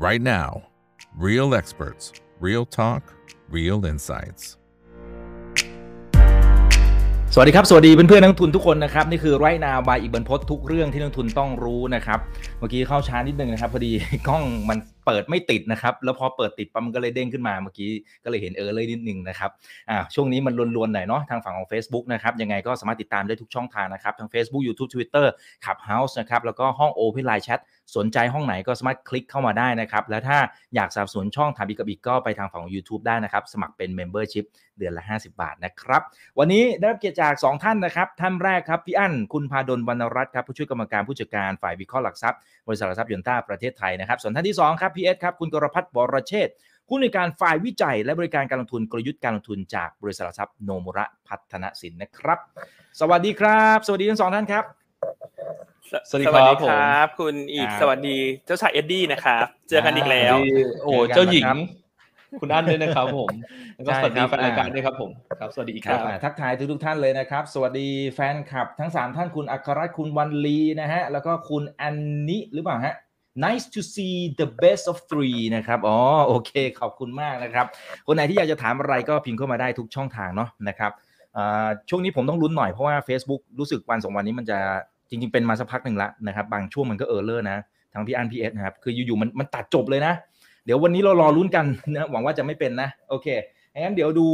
right now. Real experts, real talk, real insights. สวัสดีครับ สวัสดีเพื่อนๆนักทุนทุกคนนะครับ นี่คือไรนาบายอีกบรรพททุกเรื่องที่นักทุนต้องรู้นะครับ เมื่อกี้เข้าช้านิดนึงนะครับพอดีกล้องมันเปิดไม่ติดนะครับ แล้วพอเปิดติดปั๊มมันก็เลยเด้งขึ้นมาเมื่อกี้ก็เลยเห็นเออเลยนิดนึงนะครับอ่าช่วงนี้มันลวนๆหน่อยเนาะทางฝั่งของ Facebook นะครับยังไงก็สามารถติดตามได้ทุกช่องทางนะครับทั้ง Facebook YouTube Twitter Clubhouse นะครับแล้วก็ห้อง Open Line Chat สนใจห้องไหนก็สามารถคลิกเข้ามาได้นะครับ แล้วถ้าอยากสนับสนุนช่องถามอีกกับอิกก็ไปทางฝั่งของ YouTube ได้นะครับ สมัครเป็น Membership เดือนละ 50 บาทนะครับ วันนี้ได้รับเกียรติจาก 2 ท่านนะครับ ท่านแรกครับ พี่อั้นคุณภาดลวรรณรัตน์ครับ ผู้ช่วยกรรมการผู้จัดการฝ่ายวิเคราะห์หลักทรัพย์บริษัทหลักทรัพย์หยวนต้าประเทศไทยนะครับ ส่วนท่านที่2ครับพี่เอสครับคุณกรภัทรวรเชษฐ์ผู้อำนวยการฝ่ายวิจัยและบริการการลงทุนกลยุทธ์การลงทุนจากบริษัทหลักทรัพย์โนมุระพัฒนสินนะครับ สวัสดีครับ สวัสดีทั้งสองท่านครับ สวัสดีครับผมบคุณอีกครับสวัสดีเจ้าชายเอ็ดดี้นะครับเจอกันอีกแล้วที่โอ้เจ้าหญิง คุณอั้นด้วยนะครับผมแล้วก็ใช่สวัสดีครับแฟนรายการด้วยครับผมครับสวัสดีอีกคครัรับบอ่าทักทายทุกทุกๆท่านเลยนะครับ สวัสดีแฟนคลับ ทั้ง3ท่านคุณอัครรัตน์คุณวันลีนะฮะแล้วก็คุณอันนิหรือเปล่าฮะ nice to see the best of three นะครับ อ๋อ โอเค ขอบคุณมากนะครับ คนไหนที่อยากจะถามอะไรก็พิมพ์เข้ามาได้ทุกช่องทางเนาะนะครับอ่าช่วงนี้ผมต้องลุ้นหน่อยเพราะว่า Facebook รู้สึกวันสองวันนี้มันจะ จริงๆ เป็นมาสักพักหนึ่งละนะครับ บางช่วงมันก็ error นะทั้งพี่อั้นพี่เอสนะครับ คืออยู่ๆมันมันตัดจบเลยนะ เดี๋ยววันนี้เรารอลุ้นกันนะหวังว่าจะไม่เป็นนะ โอเคงั้นเดี๋ยวดู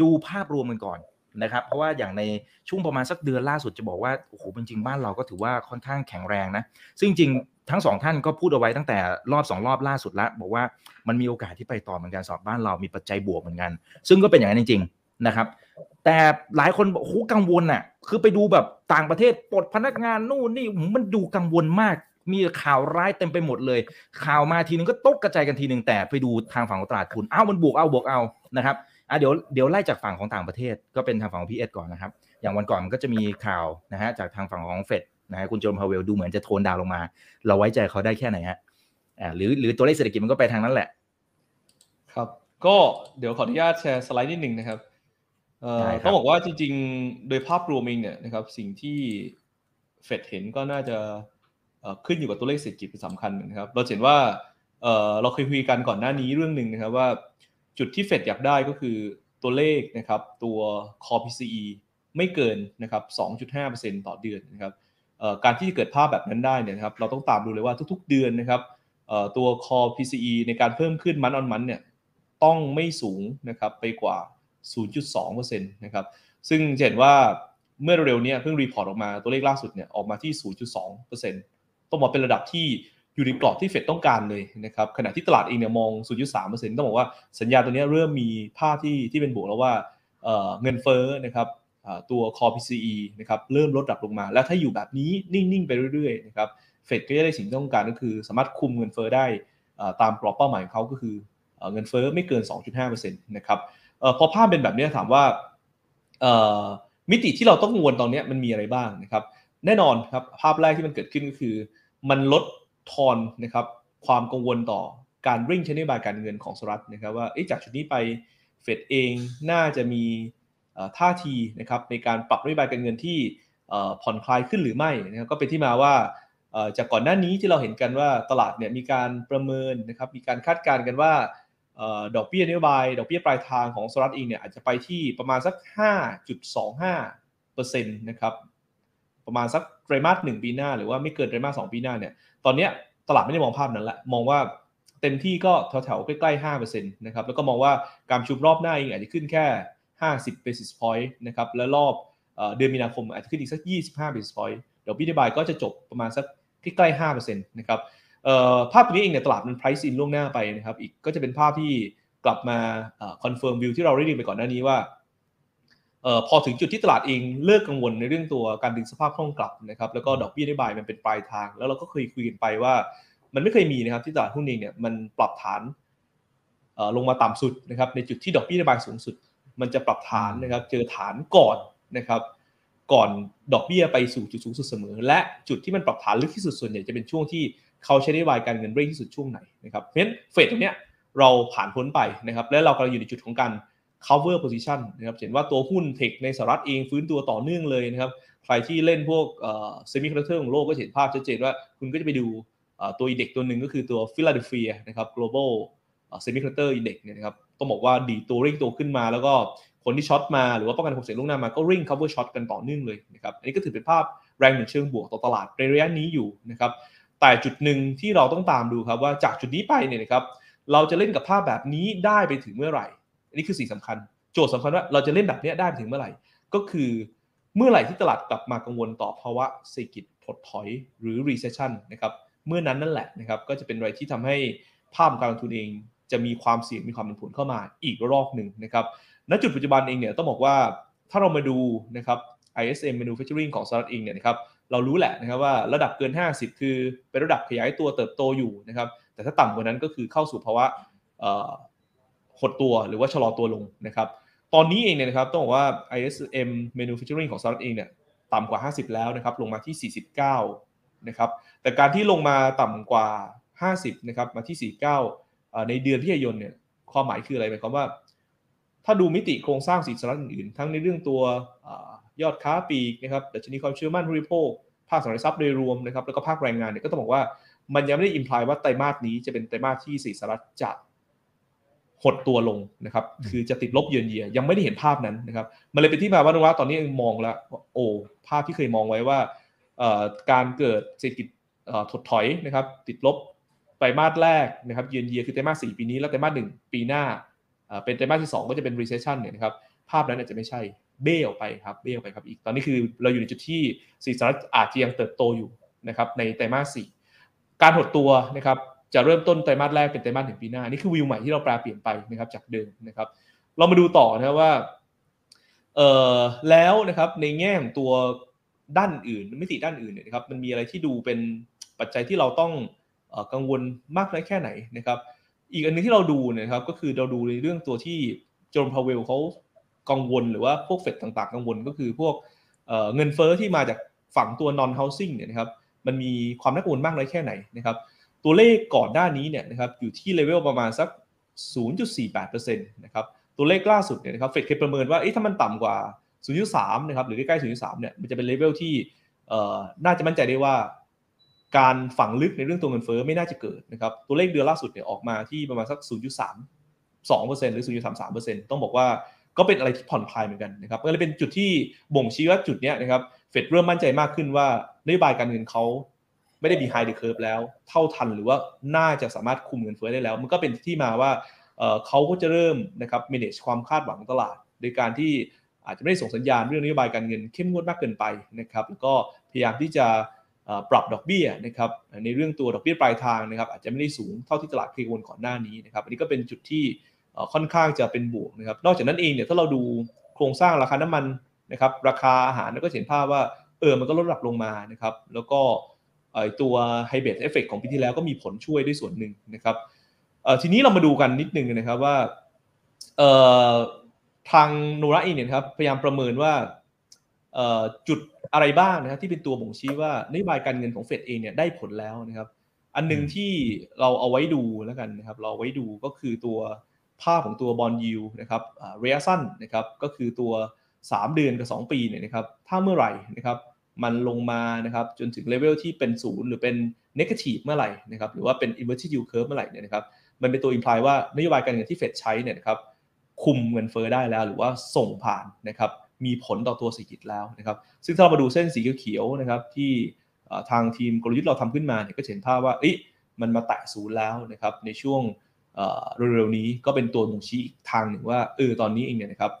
ดูภาพรวมกันก่อนนะครับ เพราะว่าอย่างในช่วงประมาณสักเดือนล่าสุดจะบอกว่าโอ้โหจริงๆบ้านเราก็ถือว่าค่อนข้างแข็งแรงนะ ซึ่งจริงๆทั้งสองท่านก็พูดเอาไว้ตั้งแต่รอบสองรอบล่าสุดล้วบอกว่ามันมีโอกาสที่ไปต่อเหมือนกันสอบบ้านเรามีปัจจัยบวกเหมือนกัน ซึ่งก็เป็นอย่างนั้นจริงๆ นะครับ แต่หลายคนบอกโอ้โหกังวลน่ะ คือไปดูแบบต่างประเทศปลดพนักงานนู่นนี่มันดูกังวลมากมีข่าวร้ายเต็มไปหมดเลย ข่าวมาทีนึงก็ตกกระจายกันทีนึงแต่ไปดูทางฝั่งของตลาดทุนอ้าวมันบวกเอาบวกเอานะครับอะเดี๋ยวเดี๋ยวไล่จากฝั่งของต่างประเทศก็เป็นทางฝั่งของพีเอสก่อนนะครับ อย่างวันก่อนมันก็จะมีข่าวนะฮะจากทางฝั่งของเฟดนะฮะคุณโจมพาเวลดูเหมือนจะโทนดาวลงมา เราไว้ใจเขาได้แค่ไหนฮะอ่าหรือหรือตัวเลขเศรษฐกิจมันก็ไปทางนั้นแหละ ครับ ก็เดี๋ยวขออนุญาตแชร์สไลด์นิดหนึ่งนะครับ เอ่อได้ครับต้องบอกว่าจริงๆ โดยภาพรวมเองเนี่ยนะครับสิ่งที่เฟดเห็นก็น่าจะเอ่อขึ้นอยู่กับตัวเลขเศรษฐกิจเป็นสำคัญนะครับ เราเห็นว่าเอ่อเราเคยคุยกันก่อนหน้านี้เรื่องหนึ่งนะครับว่าจุดที่เฟดอยากได้ก็คือตัวเลขนะครับตัว core PCE ไม่เกินนะครับ2.5%ต่อเดือนนะครับเอ่อการที่จะเกิดภาพแบบนั้นได้เนี่ยนะครับเราต้องตามดูเลยว่าทุกๆเดือนนะครับเอ่อตัว core PCE ในการเพิ่มขึ้นมันออนมันเนี่ยต้องไม่สูงนะครับไปกว่า 0.2%นะครับ ซึ่งเห็นว่าเมื่อเร็วๆนี้เพิ่งรีพอร์ตออกมาตัวเลขล่าสุดเนี่ยออกมาที่ 0.2%ต้องบอกเป็นระดับที่อยู่ในกรอบที่เฟดต้องการเลยนะครับ ขณะที่ตลาดเองเนี่ยมอง 0.3%ต้องบอกว่าสัญญาตัวนี้เริ่มมีภาพที่ที่เป็นบวกแล้วว่าเเงินเฟ้อนะครับตัว core PCE นะครับเริ่มลดระดับลงมา แล้วถ้าอยู่แบบนี้นิ่ง ๆ ไปเรื่อยๆนะครับเฟดก็จะได้สิ่งที่ต้องการก็คือ สามารถคุมเงินเฟ้อได้ตามกรอบเป้าหมายของเขาก็คือเงินเฟ้อไม่เกิน 2.5%นะครับ อ่อพอภาพเป็นแบบนี้ถามว่าเอ่อมิติที่เราต้องกังวลตอนนี้มันมีอะไรบ้างนะครับแน่นอนครับภาพแรกที่มันเกิดขึ้นก็คือ มันลดทอนนะครับความกังวลต่อการเร่งใช้นโยบายการเงินของสหรัฐนะครับว่าจากจุดนี้ไปเฟดเองน่าจะมีท่าทีนะครับในการปรับนโยบายการเงินที่ผ่อนคลายขึ้นหรือไม่นะครับก็เป็นที่มาว่าจากก่อนหน้านี้ที่เราเห็นกันว่าตลาดเนี่ยมีการประเมินนะครับมีการคาดการณ์กันว่า ดอกเบี้ยนโยบายดอกเบี้ยปลายทางของสหรัฐเองเนี่ยอาจจะไปที่ประมาณสัก 5.25%นะครับประมาณสักไตรมาสหนึ่งปีหน้า หรือว่าไม่เกินไตรมาสสองปีหน้าเนี่ยตอนนี้ตลาดไม่ได้มองภาพนั้นละมองว่าเต็มที่ก็แถวๆใกล้ๆห้าเปอร์เซ็นต์นะครับแล้วก็มองว่าการชุมรอบหน้าเองอาจจะขึ้นแค่ห้าสิบ basis point นะครับและรอบเดือนมีนาคมอาจจะขึ้นอีกสักยี่สิบห้า basis point เดี๋ยวพี่นบายก็จะจบประมาณสักใกล้ๆห้าเปอร์เซ็นต์นะครับ ภาพนี้เองเนี่ยตลาดมัน price in ล่วงหน้าไปนะครับอีกก็จะเป็นภาพที่กลับมาเอ่อ confirm view ที่เราได้เรีไปก่อนหน้านี้ว่าออพอถึงจุดที่ตลาดเองเลิกกังวลในเรื่องตัวการดึงสภาพคล่องกลับนะครับแล้วก็ดอกเบี้ยนโยบายมันเป็นปลายทาง แล้วเราก็เคยคุยกันไปว่า มันไม่เคยมีนะครับที่ตลาดหุ้นเองเนี่ยมันปรับฐานลงมาต่ำสุดนะครับในจุดที่ดอกเบี้ยนโยบายสูงสุด มันจะปรับฐานนะครับเจอฐานก่อนนะครับก่อนดอกเบี้ยไปสู่จุดสูงสุดเสมอ และจุดที่มันปรับฐานลึกที่สุดส่วนใหญ่จะเป็นช่วงที่ เขาใช้นโยบายการเงินเร่งที่สุดช่วงไหนนะครับเพราะฉะนั้นเฟดตรงเนี้ยเราผ่านพ้นไปนะครับและเรากำลังอยู่ในจุดของการ cover position นะครับเห็นว่าตัวหุ้น tech ในสหรัฐเองฟื้นตัวต่อเนื่องเลยนะครับใครที่เล่นพวกเอ่อ semiconductor ของโลกก็เห็นภาพชัดเจนว่าคุณก็จะไปดูตัว index ตัวหนึ่งก็คือตัวฟิลาเดลเฟียนะครับ global semiconductor index เนี่ยนะครับต้องบอกว่าดีดตัววิ่งตัวขึ้นมา แล้วก็คนที่ short มาหรือว่าป้องกันความเสี่ยงล่วงหน้ามาก็ริ่ง cover ช็อตกันต่อเนื่องเลยนะครับอันนี้ก็ถือเป็นภาพแรงหนุนเชิงบวกต่อตลาดในระยะนี้อยู่นะครับ แต่จุดหนึ่งที่เราต้องตามดูครับว่าจากจุดนี้ไปเนี่ยนะครับเราจะเล่นกับภาพแบบนี้ได้ไปถึงเมื่อไหร่ อันนี้คือสิ่งสำคัญ โจทย์สำคัญว่าเราจะเล่นแบบนี้ได้ไปถึงเมื่อไหร่ ก็คือเมื่อไหร่ที่ตลาดกลับมากังวลต่อภาวะเศรษฐกิจถดถอยหรือ recession นะครับเมื่อนั้นนั่นแหละนะครับก็จะเป็นอะไรที่ทำให้ภาพการลงทุนเองจะมีความเสี่ยงมีความผันผวนเข้ามาอีกรอบหนึ่งนะครับณจุดปัจจุบันเองเนี่ยต้องบอกว่าถ้าเรามาดูนะครับ ISM Manufacturing ของสหรัฐเองเนี่ยนะครับ เรารู้แหละนะครับว่าระดับเกิน 50 คือเป็นระดับขยายตัวเติบโตอยู่นะครับ แต่ถ้าต่ำกว่านั้นก็คือเข้าสู่ภาวะหดตัวหรือว่าชะลอตัวลงนะครับ ตอนนี้เองเนี่ยนะครับต้องบอกว่า ISM Manufacturing ของสหรัฐเองเนี่ยต่ำกว่า 50 แล้วนะครับ ลงมาที่ 49 นะครับ แต่การที่ลงมาต่ำกว่า 50 นะครับ มาที่ 49 ในเดือนพิยายนเนี่ยความหมายคืออะไรหมายความว่า ถ้าดูมิติโครงสร้างสินทรัพย์อื่นๆ ทั้งในเรื่องตัว ยอดค้าปีกนะครับดัชนีความเชื่อมั่นผู้บริโภค ภาคสังหาทรัพย์โดยรวมนะครับแล้วก็ภาคแรงงานเนี่ยก็ต้องบอกว่ามันยังไม่ได้อิมพลายว่าไตรมาสนี้จะเป็นไตรมาสที่สินทรัพย์จะหดตัวลงนะครับ คือจะติดลบเยือนเยียยังไม่ได้เห็นภาพนั้นนะครับ มันเลยเป็นที่มาว่าว่าตอนนี้มองแล้วโอ้ภาพที่เคยมองไว้ว่าการเกิดเศรษฐกิจถดถอยนะครับ ติดลบไตรมาสแรกนะครับเยือนเยียคือไตรมาสสี่ปีนี้แล้วไตรมาสหนึ่งปีหน้าเป็นไตรมาสที่ 2 ก็จะเป็น recession เนี่ยนะครับ ภาพนั้นอาจจะไม่ใช่ เบ้ออกไปครับเบ้ออกไปครับอีกตอนนี้คือเราอยู่ในจุดที่สินทรัพย์อาจจะยังเติบโตอยู่นะครับในไตรมาสสี่การหดตัวนะครับจะเริ่มต้นไตรมาสแรกเป็นไตรมาสถึงปีหน้านี่คือวิวใหม่ที่เราแปลเปลี่ยนไปนะครับจากเดิมนะครับ เรามาดูต่อนะว่าเออแล้วนะครับในแง่ของตัวด้านอื่นมิติด้านอื่นเนี่ยนะครับมันมีอะไรที่ดูเป็นปัจจัยที่เราต้องกังวลมากน้อยแค่ไหนนะครับ อีกอันนึงที่เราดูนะครับก็คือเราดูในเรื่องตัวที่เจอโรมพาวเวลเขา กังวลหรือว่าพวกเฟดต่างๆ กังวลก็คือพวกเงินเฟ้อที่มาจากฝั่งตัว non housing เนี่ยนะครับมันมีความน่ากังวลมากน้อยแค่ไหนนะครับตัวเลขก่อนหน้านี้เนี่ยนะครับอยู่ที่เลเวลประมาณสัก 0.48%นะครับตัวเลขล่าสุดเนี่ยนะครับเฟดเคยประเมินว่าถ้ามันต่ำกว่า 0.3 นะครับหรือใกล้ๆ 0.3 เนี่ยมันจะเป็นเลเวลที่น่าจะมั่นใจได้ว่า การฝังลึกในเรื่องตัวเงินเฟ้อไม่น่าจะเกิดนะครับตัวเลขเดือนล่าสุดเนี่ยออกมาที่ประมาณสัก 0.32%หรือ 0.33%ต้องบอกว่า ก็เป็นอะไรที่ผ่อนคลายเหมือนกันนะครับก็เลยเป็นจุดที่บ่งชี้ว่าจุดนี้นะครับเฟดเริ่มมั่นใจมากขึ้นว่านโยบายการเงินเขาไม่ได้ behind the curve แล้วเท่าทันหรือว่าน่าจะสามารถคุมเงินเฟ้อได้แล้ว มันก็เป็นที่มาว่าเขาก็จะเริ่มนะครับ manage ความคาดหวังของตลาด โดยการที่อาจจะไม่ได้ส่งสัญญาณเรื่องนโยบายการเงินเข้มงวดมากเกินไปนะครับแล้วก็พยายามที่จะปรับดอกเบี้ยนะครับในเรื่องตัวดอกเบี้ยปลายทางนะครับอาจจะไม่ได้สูงเท่าที่ตลาดเคยกังวลก่อนหน้านี้นะครับอันนี้ก็เป็นจุดที่ ค่อนข้างจะเป็นบวกนะครับ นอกจากนั้นเองเนี่ยถ้าเราดูโครงสร้างราคาน้ำมันนะครับ ราคาอาหารก็เห็นภาพว่าเออมันก็ลดระดับลงมานะครับ แล้วก็ตัว high base effect ของปีที่แล้วก็มีผลช่วยด้วยส่วนหนึ่งนะครับทีนี้เรามาดูกันนิดนึงนะครับว่าทางโนราเองเนี่ยครับพยายามประเมินว่าจุดอะไรบ้างนะครับที่เป็นตัวบ่งชี้ว่านโยบายการเงินของเฟดเองเนี่ยได้ผลแล้วนะครับ อันหนึ่งที่เราเอาไว้ดูแล้วกันนะครับ เราเอาไว้ดูก็คือตัว ภาพของตัวบอลยูนะครับรียะสั้นนะครับก็คือตัว 3 เดือนกับ 2 ปีเนี่ยนะครับถ้าเมื่อไหร่นะครับมันลงมานะครับจนถึงเลเวลที่เป็นศูนย์หรือเป็นนกาทีฟเมื่อไหร่นะครับหรือว่าเป็น inverted yield curve เมื่อไหร่เนี่ยนะครับมันเป็นตัวอิมพลายว่านโยบายการเงินที่เฟดใช้เนี่ยนะครับคุมเงินเฟอ้อได้แล้วหรือว่าส่งผ่านนะครับมีผลต่อตัวเศรษฐกิจแล้วนะครับซึ่งถ้าเรามาดูเส้นสีเขียวๆนะครับที่ทางทีมกลยุทธ์เราทำขึ้นมาเนี่ยก็เห็นภาพว่าอ๊ะมันมาแตะศูนย์แล้วนะครับในช่วง เร็วๆนี้ก็เป็นตัวบ่งชี้อีกทางหนึ่งว่าเออตอนนี้เองเนี่ยนะครับ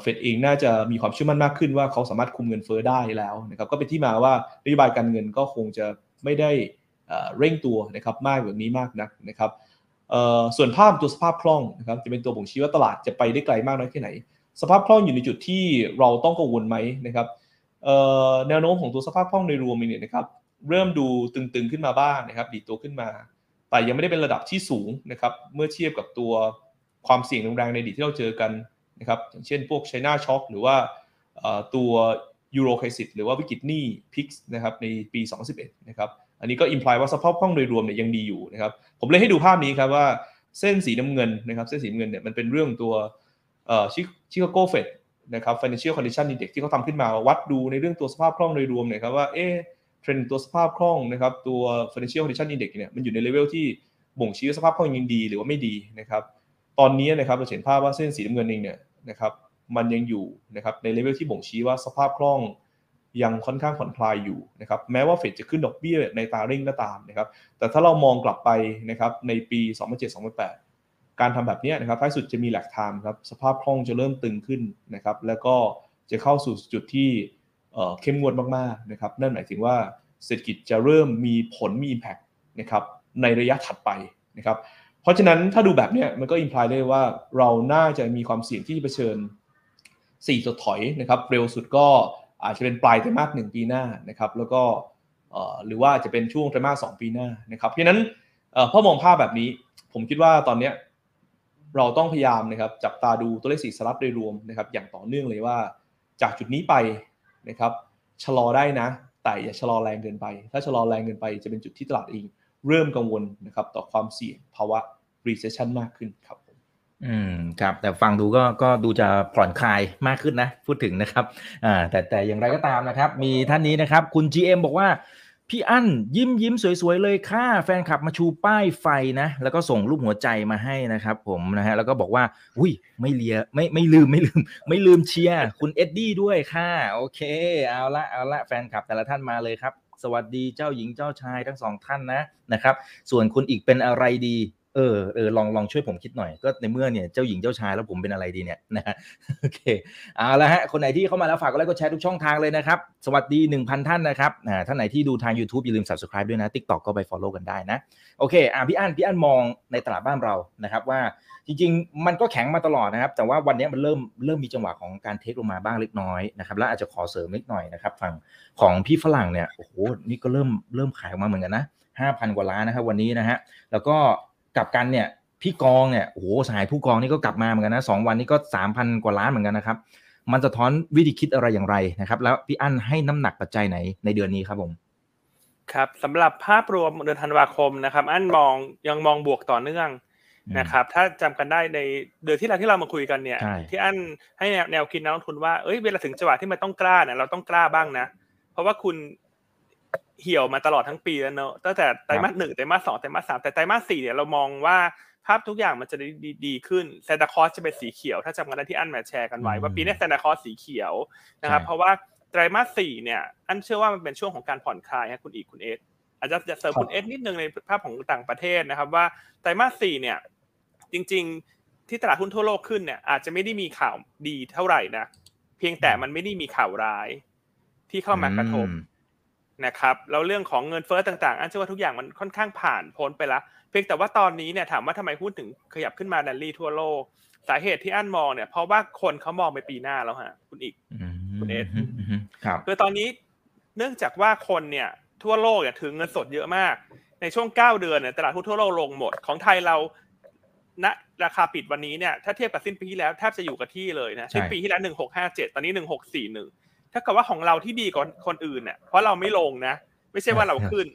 เฟดเองน่าจะมีความเชื่อมั่นมากขึ้นว่าเขาสามารถคุมเงินเฟ้อได้แล้วนะครับก็เป็นที่มาว่านโยบายการเงินก็คงจะไม่ได้เร่งตัวนะครับมากแบบนี้มากนักนะครับส่วนภาพตัวสภาพคล่องนะครับจะเป็นตัวบ่งชี้ว่าตลาดจะไปได้ไกลมากน้อยแค่ไหน สภาพคล่องอยู่ในจุดที่เราต้องกังวลไหมนะครับแนวโน้มของตัวสภาพคล่องในรวมเนี่ยนะครับเริ่มดูตึงๆขึ้นมาบ้างนะครับดีตัวขึ้นมา แต่ยังไม่ได้เป็นระดับที่สูงนะครับเมื่อเทียบกับตัวความเสี่ยงรุนแรงในอดีตที่เราเจอกันนะครับอย่างเช่นพวกไชน่าช็อคหรือว่าตัว Euro crisis หรือว่าวิกฤตหนี้ PIIGS นะครับในปี 2011นะครับอันนี้ก็ imply ว่าสภาพคล่องโดยรวมเนี่ยยังดีอยู่นะครับผมเลยให้ดูภาพนี้ครับว่าเส้นสีน้ำเงินนะครับเส้นสีน้ำเงินเนี่ยมันเป็นเรื่องตัว Chicago Fed นะครับ financial condition index ที่เขาทำขึ้นมาวัดดูในเรื่องตัวสภาพคล่องโดยรวมเนี่ยครับว่าเอ๊ เทรนด์ตัวสภาพคล่องนะครับตัว financial condition index เนี่ยมันอยู่ในเลเวลที่บ่งชี้ว่าสภาพคล่องยังดีหรือว่าไม่ดีนะครับตอนนี้นะครับเราเห็นภาพว่าเส้นสีน้ำเงินเองเนี่ยนะครับมันยังอยู่นะครับในเลเวลที่บ่งชี้ว่าสภาพคล่องยังค่อนข้างผ่อนคลายอยู่นะครับแม้ว่าเฟดจะขึ้นดอกเบี้ยในอัตราเร่งก็ตามนะครับแต่ถ้าเรามองกลับไปนะครับในปี 2007-2008 การทำแบบนี้นะครับท้ายสุดจะมี lag time ครับสภาพคล่องจะเริ่มตึงขึ้นนะครับแล้วก็จะเข้าสู่จุดที่ เข้มงวดมากๆนะครับนั่นหมายถึงว่าเศรษฐกิจจะเริ่มมีผลมี Impact นะครับในระยะถัดไปนะครับเพราะฉะนั้นถ้าดูแบบนี้มันก็อิมพลายได้ว่าเราน่าจะมีความเสี่ยงที่เผชิญ4จุดถอยนะครับเร็วสุดก็อาจจะเป็นปลายไตรมาสหนึ่งปีหน้านะครับแล้วก็หรือว่าจะเป็นช่วงไตรมาสสปีหน้านะครับเพราะนั้นพอมองภาพแบบนี้ ผมคิดว่าตอนนี้เราต้องพยายามนะครับจับตาดูตัวเลขสีสลับโดยรวมนะครับอย่างต่อเนื่องเลยว่าจากจุดนี้ไป นะครับชะลอได้นะ แต่อย่าชะลอแรงเกินไป ถ้าชะลอแรงเกินไปจะเป็นจุดที่ตลาดเองเริ่มกังวลนะครับต่อความเสี่ยงภาวะ recession มากขึ้นครับอืมครับแต่ฟังดูก็ก็ดูจะผ่อนคลายมากขึ้นนะ พูดถึงนะครับอ่าแต่แต่อย่างไรก็ตามนะครับ มีท่านนี้นะครับ คุณ GM บอกว่า พี่อั้นยิ้มยิ้มสวยๆเลยค่ะแฟนคลับมาชูป้ายไฟนะ แล้วก็ส่งรูปหัวใจมาให้นะครับผมนะฮะแล้วก็บอกว่า อุ้ยไม่เลียไม่ไม่ลืมไม่ลืม ไม่ลืมเชียร์คุณเอ็ดดี้ด้วยค่ะโอเค เอาละเอาละแฟนคลับแต่ละท่านมาเลยครับ สวัสดีเจ้าหญิงเจ้าชายทั้งสองท่านนะนะครับ ส่วนคุณอีกเป็นอะไรดี เออเออลองลองช่วยผมคิดหน่อย ก็ในเมื่อเนี่ยเจ้าหญิงเจ้าชายแล้วผมเป็นอะไรดีเนี่ยนะฮะโอเคเอาละฮะคนไหนที่เข้ามาแล้วฝากก็ไลค์ก็แชร์ทุกช่องทางเลยนะครับ สวัสดี 1,000 ท่านนะครับอ่าท่านไหนที่ดูทาง YouTube อย่าลืม subscribe ด้วยนะ TikTok ก็ไป follow กันได้นะโอเคอ่าพี่อั้นพี่อั้นมองในตลาดบ้านเรานะครับว่าจริงๆ มันก็แข็งมาตลอดนะครับ แต่ว่าวันนี้มันเริ่มเริ่มมีจังหวะของการเทคลงมาบ้างเล็กน้อยนะครับแล้วอาจจะขอเสริมเล็กหน่อยนะครับฝั่งของพี่ฝรั่งเนี่ยโอ้โหนี่ก็เริ่มเริ่มขายออกมาเหมือนกันนะ5,000 กว่าล้านนะครับวันนี้นะฮะแล้วก็ กลับกันเนี่ยพี่กองเนี่ยโอ้โหสายผู้กองนี่ก็กลับมาเหมือนกันนะสองวันนี้ก็สามพันกว่าล้านเหมือนกันนะครับ มันสะท้อนวิธีคิดอะไรอย่างไรนะครับ แล้วพี่อั้นให้น้ำหนักปัจจัยไหนในเดือนนี้ครับผมครับสำหรับภาพรวมเดือนธันวาคมนะครับ อั้นมองยังมองบวกต่อเนื่องนะครับ ถ้าจำกันได้ในเดือนที่เราที่เรามาคุยกันเนี่ย ที่อั้นให้แนวคิดนักลงทุนว่าเอ้ยเวลาถึงจังหวะที่มันต้องกล้าเนี่ยเราต้องกล้าบ้างนะ เพราะว่าคุณ เหี่ยวมาตลอดทั้งปีแล้วเนอะตั้งแต่ไตรมาสหนึ่งไตรมาสสองไตรมาสสามแต่ไตรมาสสี่เนี่ยเรามองว่าภาพทุกอย่างมันจะดีดีขึ้นเซนตาคอสจะเป็นสีเขียว ถ้าจำกันได้ที่อันมาแชร์กันไว้ว่าปีนี้เซนตาคอสสีเขียวนะครับเพราะว่าไตรมาสสี่เนี่ยอันเชื่อว่ามันเป็นช่วงของการผ่อนคลายให้คุณอีกคุณเอสอาจจะจะเสริมคุณเอสนิดนึงในภาพของต่างประเทศนะครับว่าไตรมาสสี่เนี่ยจริง ๆที่ตลาดหุ้นทั่วโลกขึ้นเนี่ยอาจจะไม่ได้มีข่าวดีเท่าไหร่นะเพียงแต่มันไม่ได้มีข่าวร้ายที่เข้ามากระทบ นะครับแล้วเรื่องของเงินเฟ้อต่างๆ อันเชื่อว่าทุกอย่างมันค่อนข้างผ่านพ้นไปแล้วเพียงแต่ว่าตอนนี้เนี่ยถามว่าทำไมหุ้นถึงขยับขึ้นมาดันลี่ทั่วโลก สาเหตุที่อันมองเนี่ยเพราะว่าคนเขามองไปปีหน้าแล้วฮะคุณอีกคุณเอสครับคือตอนนี้เนื่องจากว่าคนเนี่ยทั่วโลกเนี่ยถึงเงินสดเยอะมาก ในช่วงเก้าเดือนเนี่ยตลาดหุ้นทั่วโลกลงหมดของไทยเราณราคาปิดวันนี้เนี่ยถ้าเทียบกับสิ้นปีที่แล้วแทบจะอยู่กับที่เลยนะสิ้นปีที่แล้วหนึ่งหกห้าเจ็ดตอนนี้หนึ่งหกสี่หนึ่ง ถ้ากับว่าของเราที่ดีกว่าคนอื่นเนี่ยเพราะเราไม่ลงนะ ไม่ใช่ว่าเราขึ้น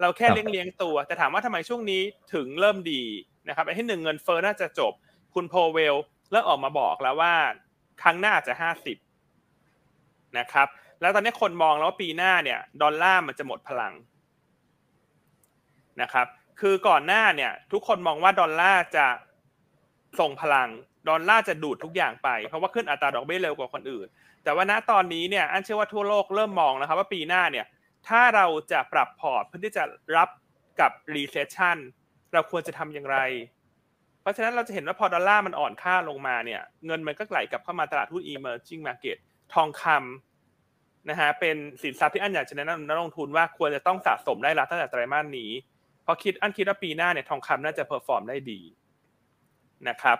เราแค่เลี้ยงเลี้ยงตัว แต่ถามว่าทำไมช่วงนี้ถึงเริ่มดีนะครับอันที่หนึ่งเงินเฟ้อน่าจะจบ คุณโพเวลเริ่มออกมาบอกแล้วว่า ครั้งหน้าจะห้าสิบนะครับ แล้วตอนนี้คนมองแล้วว่าปีหน้าเนี่ยดอลลาร์มันจะหมดพลังนะครับคือก่อนหน้าเนี่ย ทุกคนมองว่าดอลลาร์จะส่งพลัง ดอลลาร์จะดูดทุกอย่างไป เพราะว่าขึ้นอัตราดอกเบี้ยเร็วกว่าคนอื่น แต่ว่าณตอนนี้เนี่ยอันเชื่อว่าทั่วโลกเริ่มมองแล้วครับว่าปีหน้าเนี่ยถ้าเราจะปรับพอร์ตเพื่อที่จะรับกับ recession เราควรจะทำอย่างไร เพราะฉะนั้นเราจะเห็นว่าพอดอลลาร์มันอ่อนค่าลงมาเนี่ยเงินมันก็ไหลกลับเข้ามาตลาดหุ้น emerging market ทองคำนะฮะเป็นสินทรัพย์ที่อั้นอยากจะแนะนำนักลงทุนว่าควรจะต้องสะสมได้ละตั้งแต่ไตรมาสนี้เพราะคิดอั้นคิดว่าปีหน้าเนี่ยทองคำน่าจะ perform ได้ดี นะครับ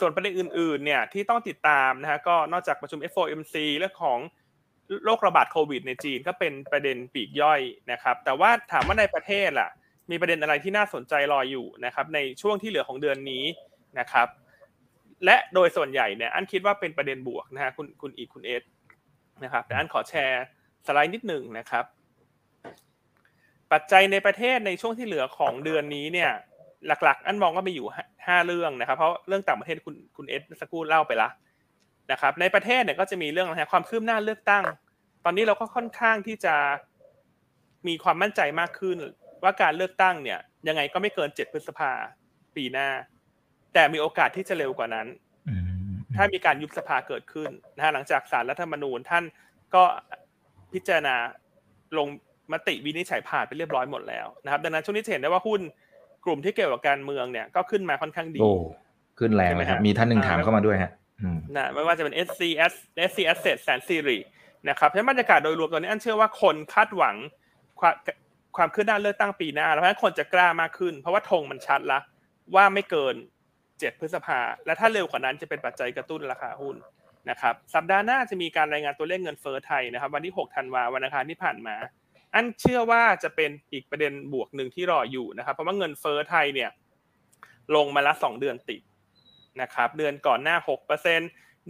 ส่วนประเด็นอื่นๆเนี่ยที่ต้องติดตามนะฮะก็นอกจากประชุม FOMC เรื่องของโรคระบาดโควิดในจีนก็เป็นประเด็นปีกย่อยนะครับ แต่ว่าถามว่าในประเทศล่ะ มีประเด็นอะไรที่น่าสนใจรออยู่นะครับ ในช่วงที่เหลือของเดือนนี้นะครับ และโดยส่วนใหญ่เนี่ยอันคิดว่าเป็นประเด็นบวกนะฮะคุณคุณอีคุณเอสนะครับ แต่อันขอแชร์สไลด์นิดหนึ่งนะครับ ปัจจัยในประเทศในช่วงที่เหลือของเดือนนี้เนี่ย หลัก ๆ อันมองว่ามีอยู่ห้าเรื่องนะครับ เพราะเรื่องต่างประเทศคุณคุณเอสสักครู่เล่าไปละนะครับในประเทศเนี่ยก็จะมีเรื่องอะไรความคืบหน้าเลือกตั้ง ตอนนี้เราก็ค่อนข้างที่จะมีความมั่นใจมากขึ้น ว่าการเลือกตั้งเนี่ย ยังไงก็ไม่เกินเจ็ดพฤษภาปีหน้า แต่มีโอกาสที่จะเร็วกว่านั้นอืมถ้ามีการยุบสภาเกิดขึ้นนะฮะหลังจากสารรัฐธรรมนูญท่านก็พิจารณาลงมติวินิจฉัยผ่านไปเรียบร้อยหมดแล้วนะครับ ดังนั้นช่วงนี้จะเห็นได้ว่าหุ้น กลุ่มที่เกี่ยวกับการเมืองเนี่ยก็ขึ้นมาค่อนข้างดี โอ้ขึ้นแรงเลยครับใช่ไหมฮะมีท่านหนึ่งอ่าถามเข้ามาด้วยฮะอืมนะไม่ว่าจะเป็น SC S SC Asset แสนซีรีนะครับเพราะฉะนั้นบรรยากาศโดยรวมตอนนี้อันเชื่อว่าคนคาดหวังความความคืบหน้าเลือกตั้งปีหน้า แล้วเพราะฉะนั้นคนจะกล้ามากขึ้น เพราะว่าธงมันชัดละว่าไม่เกิน7พฤษภา และถ้าเร็วกว่านั้นจะเป็นปัจจัยกระตุ้นราคาหุ้นนะครับ สัปดาห์หน้าจะมีการรายงานตัวเลขเงินเฟ้อไทยนะครับ วันที่ 6 ธันวาวันอังคารที่ผ่านมา อันเชื่อว่าจะเป็นอีกประเด็นบวกหนึ่งที่รออยู่นะครับ เพราะว่าเงินเฟ้อไทยเนี่ยลงมาละสองเดือนติดนะครับ เดือนก่อนหน้า6%เปอร์เซ็น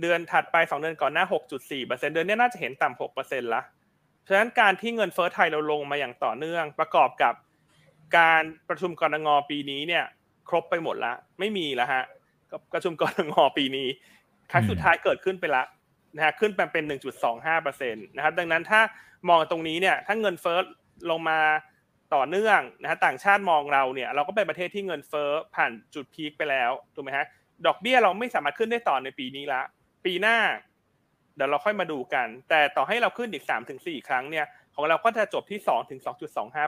เดือนถัดไป2เดือนก่อนหน้า6.4%เปอร์เซ็นเดือนนี้น่าจะเห็นต่ำ6%ละเพราะฉะนั้นการที่เงินเฟ้อไทยเราลงมาอย่างต่อเนื่อง ประกอบกับการประชุมกรงปีนี้เนี่ย ครบไปหมดละไม่มีแล้วฮะประชุมกรงปีนี้ครั้งสุดท้ายเกิดขึ้นไปละ นะฮะขึ้นไปเป็น 1.25%นะครับดังนั้นถ้ามองตรงนี้เนี่ยถ้าเงินเฟ้อลงมาต่อเนื่องนะฮะต่างชาติมองเราเนี่ยเราก็เป็นประเทศที่เงินเฟ้อผ่านจุด peak ไปแล้วถูกไหมฮะดอกเบี้ยเราไม่สามารถขึ้นได้ต่อในปีนี้ละ ปีหน้า เดี๋ยวเราค่อยมาดูกัน แต่ต่อให้เราขึ้นอีก 3-4ถึงครั้งเนี่ยของเราก็จะจบที่2ถึง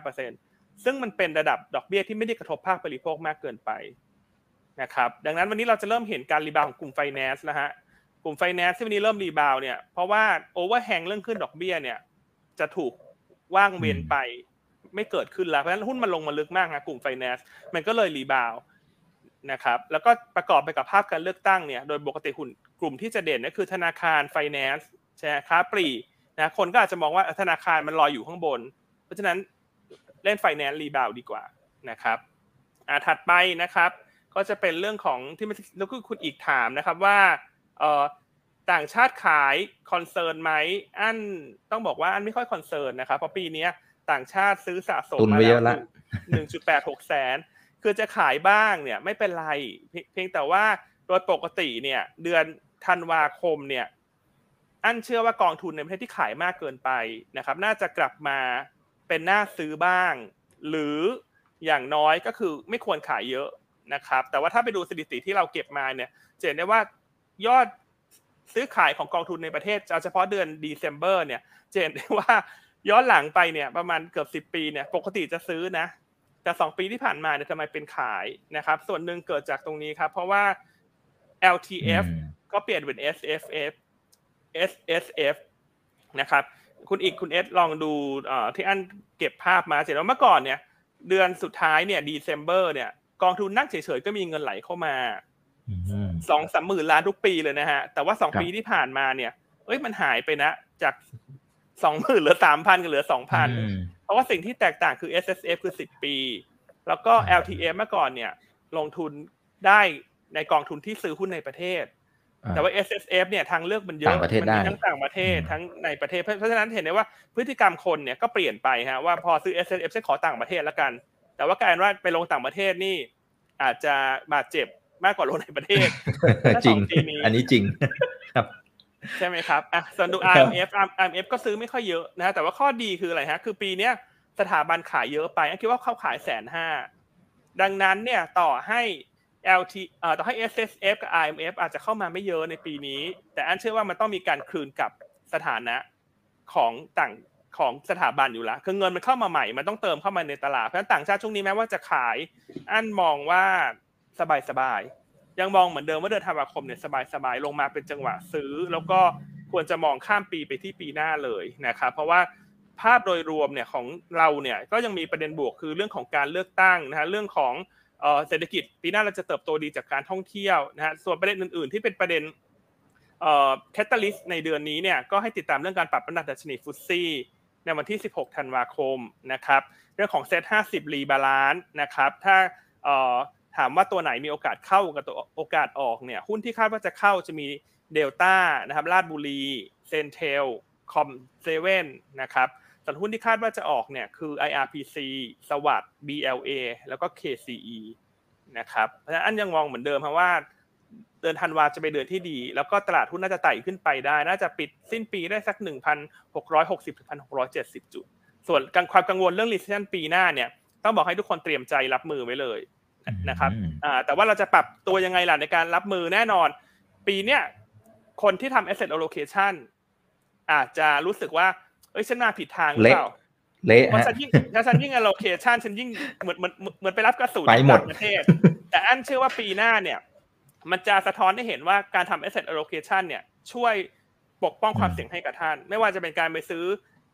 2.25%ซึ่งมันเป็นระดับดอกเบี้ยที่ไม่ได้กระทบภาคบริโภคมากเกินไปนะครับดังนั้นวันนี้เราจะเริ่มเห็นการ rebound ของกลุ่มไฟแนนซ์แล้วฮะ กลุ่มไฟแนนซ์ที่วันนี้เริ่ม rebound เนี่ยเพราะว่าoverhang เรื่องขึ้นดอกเบี้ยเนี่ย จะถูกว่างเว้นไปไม่เกิดขึ้นแล้วเพราะฉะนั้นหุ้นมันลงมาลึกมากนะกลุ่มไฟแนนซ์มันก็เลย rebound นะครับแล้วก็ประกอบไปกับภาพการเลือกตั้งเนี่ยโดยปกติหุ้นกลุ่มที่จะเด่นก็คือธนาคารไฟแนนซ์ใช่ค้าปลีกนะคนก็อาจจะมองว่าธนาคารมันลอยอยู่ข้างบน เพราะฉะนั้นเล่น finance rebound ดีกว่านะครับอ่าถัดไปนะครับ ก็จะเป็นเรื่องของที่มันแล้วก็คุณอีกถามนะครับว่า ต่างชาติขาย concern ไหมอั้นต้องบอกว่าอั้นไม่ค่อย concern นะครับเพราะปีนี้ต่างชาติซื้อสะสมตุนมาไว้เยอะแล้วอะละหนึ่งจุดแปดหกแสนคือจะขายบ้างเนี่ยไม่เป็นไรเพียเพียงแต่ว่าโดยปกติเนี่ย เดือนธันวาคมเนี่ย อั้นเชื่อว่ากองทุนในประเทศที่ขายมากเกินไปนะครับ น่าจะกลับมาเป็นหน้าซื้อบ้าง หรืออย่างน้อยก็คือไม่ควรขายเยอะนะครับ แต่ว่าถ้าไปดูสถิติที่เราเก็บมาเนี่ยจะเห็นได้ว่า ยอดซื้อขายของกองทุนในประเทศเอาเฉพาะเดือน December เนี่ยจะเห็นได้ว่าย้อนหลังไปเนี่ยประมาณเกือบสิบปีเนี่ยปกติจะซื้อนะ แต่สองปีที่ผ่านมาเนี่ยทำไมเป็นขายนะครับ ส่วนหนึ่งเกิดจากตรงนี้ครับ เพราะว่า LTF อืมก็เปลี่ยนเป็น SFF SSF นะครับคุณอีกคุณเอสลองดูเอ่อที่อันเก็บภาพมาเสร็จแล้วเมื่อก่อนเนี่ย เดือนสุดท้ายเนี่ย December เนี่ยกองทุนนั่งเฉยๆก็มีเงินไหลเข้ามาอืม สองสามหมื่นล้านทุกปีเลยนะฮะ แต่ว่าสองครับปีที่ผ่านมาเนี่ย เอ้ยมันหายไปนะ จากสองหมื่นเหลือสามพันก็เหลือสองพันอืมเพราะว่าสิ่งที่แตกต่างคือ S S F คือ10ปี แล้วก็อืม L T M เมื่อก่อนเนี่ย ลงทุนได้ในกองทุนที่ซื้อหุ้นในประเทศอ่าแต่ว่า S S F เนี่ยทางเลือกมันเยอะต่างประเทศมัได้มีทั้งต่างประเทศอืมทั้งในประเทศเพราะเพราะฉะนั้นเห็นได้ว่าพฤติกรรมคนเนี่ยก็เปลี่ยนไปฮะว่าพอซื้อ S S F ฉันขอต่างประเทศแล้วกัน แต่ว่ากลายเป็นว่าไปลงต่างประเทศนี่อาจจะบาดเจ็บ มากกว่าลงในประเทศจริงสองปีนี้อันนี้จริงครับใช่ไหมครับอะส่วนดูครับ IMF IMF ก็ซื้อไม่ค่อยเยอะนะฮะแต่ว่าข้อดีคืออะไรฮะ คือปีเนี้ยสถาบันขายเยอะไปอันคิดว่าเขาขายแสนห้าดังนั้นเนี่ยต่อให้ LT เอ่อต่อให้ SSF กับ IMF อาจจะเข้ามาไม่เยอะในปีนี้ แต่อันเชื่อว่ามันต้องมีการคืนกลับสถานะของต่างของสถาบันอยู่แล้วคือเงินมันเข้ามาใหม่ มันต้องเติมเข้ามาในตลาดเพราะฉะนั้นต่างชาติช่วงนี้แม้ว่าจะขาย อันมองว่า สบายๆ ยังมองเหมือนเดิมว่าเดือนธันวาคมเนี่ยสบายๆ ลงมาเป็นจังหวะซื้อ แล้วก็ควรจะมองข้ามปีไปที่ปีหน้าเลยนะครับเพราะว่าภาพโดยรวมเนี่ยของเราเนี่ยก็ยังมีประเด็นบวกคือเรื่องของการเลือกตั้งนะฮะเรื่องของเศรษฐกิจปีหน้าเราจะเติบโตดีจากการท่องเที่ยวนะฮะส่วนประเด็นอื่นๆ ที่เป็นประเด็นเอ่อ catalyst ในเดือนนี้เนี่ยก็ให้ติดตามเรื่องการปรับน้ำหนักดัชนี FTSE ในวันที่ 16 ธันวาคมนะครับ เรื่องของ SET50 rebalance นะครับ ถ้าเอ่อ ถามว่าตัวไหนมีโอกาสเข้ากับตัวโอกาสออกเนี่ยหุ้นที่คาดว่าจะเข้าจะมีเดลต้านะครับราชบุรี CENTEL COM7นะครับส่วนหุ้นที่คาดว่าจะออกเนี่ยคือ IRPC SAWAD BLA แล้วก็ KCE นะครับเพราะฉะนั้นอันยังมองเหมือนเดิมครับว่าเดือนธันวาจะเป็นเดือนที่ดี แล้วก็ตลาดหุ้นน่าจะไต่ขึ้นไปได้ น่าจะปิดสิ้นปีได้สัก 1,660ถึง1,670 จุด ส่วนความกังวลเรื่อง recession ปีหน้าเนี่ยต้องบอกให้ทุกคนเตรียมใจรับมือไว้เลย นะครับอืมอ่าแต่ว่าเราจะปรับตัวยังไงล่ะในการรับมือแน่นอน ปีเนี้ยคนที่ทำ asset allocation อาจจะรู้สึกว่า เอ้ยฉันมาผิดทางหรือเปล่าเละเพราะฮะฉันยิ่งถ้าฉันยิ่ง allocation ฉันยิ่งเหมือนเหมือนเหมือนไปรับกระสุนไปหมดจากประเทศ แต่อันเชื่อว่าปีหน้าเนี่ย มันจะสะท้อนให้เห็นว่าการทำ asset allocation เนี่ย ช่วยปกป้องความเสี่ยงให้กับท่าน ไม่ว่าจะเป็นการไปซื้อ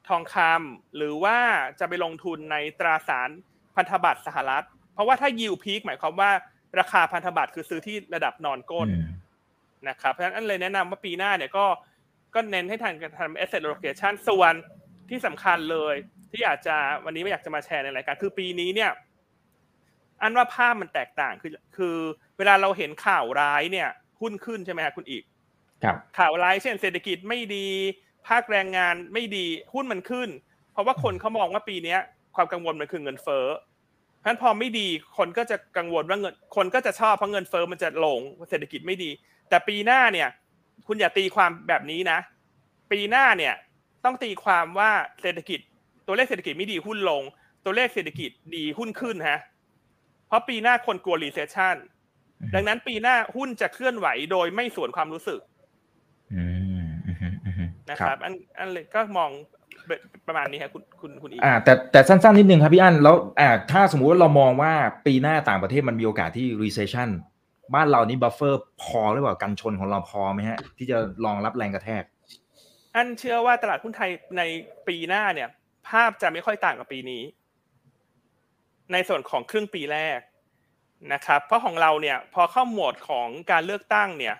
ทองคำหรือว่าจะไปลงทุนในตราสารพันธบัตรสหรัฐ เพราะว่าถ้า yield peak หมายความว่าราคาพันธบัตรคือซื้อที่ระดับนอนก้นอืมนะครับ เพราะฉะนั้นอันเลยแนะนำว่าปีหน้าเนี่ยก็ก็เน้นให้ทางการทำ asset allocation ส่วนที่สำคัญเลยที่อยากจะวันนี้ไม่อยากจะมาแชร์ในรายการคือปีนี้เนี่ย อันว่าภาพมันแตกต่างคือ คือเวลาเราเห็นข่าวร้ายเนี่ย หุ้นขึ้นใช่ไหมครับคุณอีก ครับ ข่าวร้ายเช่นเศรษฐกิจไม่ดี ภาคแรงงานไม่ดีหุ้นมันขึ้น เพราะว่าคนเขามองว่าปีเนี้ย ความกังวลมันคือเงินเฟ้อ เพราะฉะนั้นพอไม่ดีคนก็จะกังวลว่าเงินคนก็จะชอบเพราะเงินเฟอ้อมันจะลงเศรษฐกิจไม่ดี แต่ปีหน้าเนี่ย คุณอย่าตีความแบบนี้นะ ปีหน้าเนี่ยต้องตีความว่าเศรษฐกิจ ตัวเลขเศรษฐกิจไม่ดีหุ้นลง ตัวเลขเศรษฐกิจดีหุ้นขึ้นฮะเพราะปีหน้าคนกลัว recession ดังนั้นปีหน้าหุ้นจะเคลื่อนไหวโดยไม่สวนความรู้สึกนะครับ อันอันเลยก็มอง ประมาณนี้ครับคุณคุณคุณอีกอ่าแต่แต่สั้นๆนิดนึงครับพี่อั้นแล้วอ่าถ้าสมมุติว่าเรามองว่าปีหน้าต่างประเทศมันมีโอกาสที่ recession บ้านเรานี่ buffer พอหรือเปล่ากันชนของเราพอไหมฮะ ที่จะรองรับแรงกระแทก อั้นเชื่อว่าตลาดหุ้นไทยในปีหน้าเนี่ย ภาพจะไม่ค่อยต่างกับปีนี้ ในส่วนของครึ่งปีแรกนะครับ เพราะของเราเนี่ย พอเข้าโหมดของการเลือกตั้งเนี่ย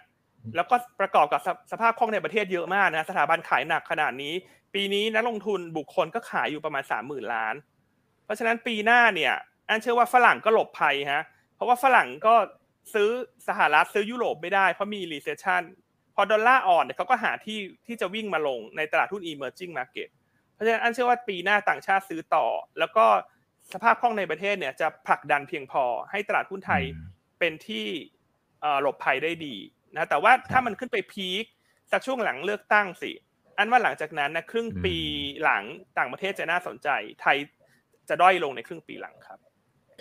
แล้วก็ประกอบกับสภาพคล่องในประเทศเยอะมากนะสถาบันขายหนักขนาดนี้ ปีนี้นักลงทุนบุคคลก็ขายอยู่ประมาณสามหมื่นล้าน เพราะฉะนั้นปีหน้าเนี่ยอันเชื่อว่าฝรั่งก็หลบภัยฮะเพราะว่าฝรั่งก็ซื้อสหรัฐซื้อยุโรปไม่ได้เพราะมี recession พอดอลลาร์อ่อนเนี่ยเขาก็หาที่ที่จะวิ่งมาลงในตลาดหุ้น emerging market เพราะฉะนั้นอันเชื่อว่าปีหน้าต่างชาติซื้อต่อ แล้วก็สภาพคล่องในประเทศเนี่ยจะผลักดันเพียงพอให้ตลาดหุ้นไทยอืมเป็นที่เอ่อหลบภัยได้ดีนะแต่ว่าถ้ามันขึ้นไปพีคสักช่วงหลังเลือกตั้งสิ อันว่าหลังจากนั้นนะครึ่งปีหลังต่างประเทศจะน่าสนใจ ไทยจะด้อยลงในครึ่งปีหลังครับ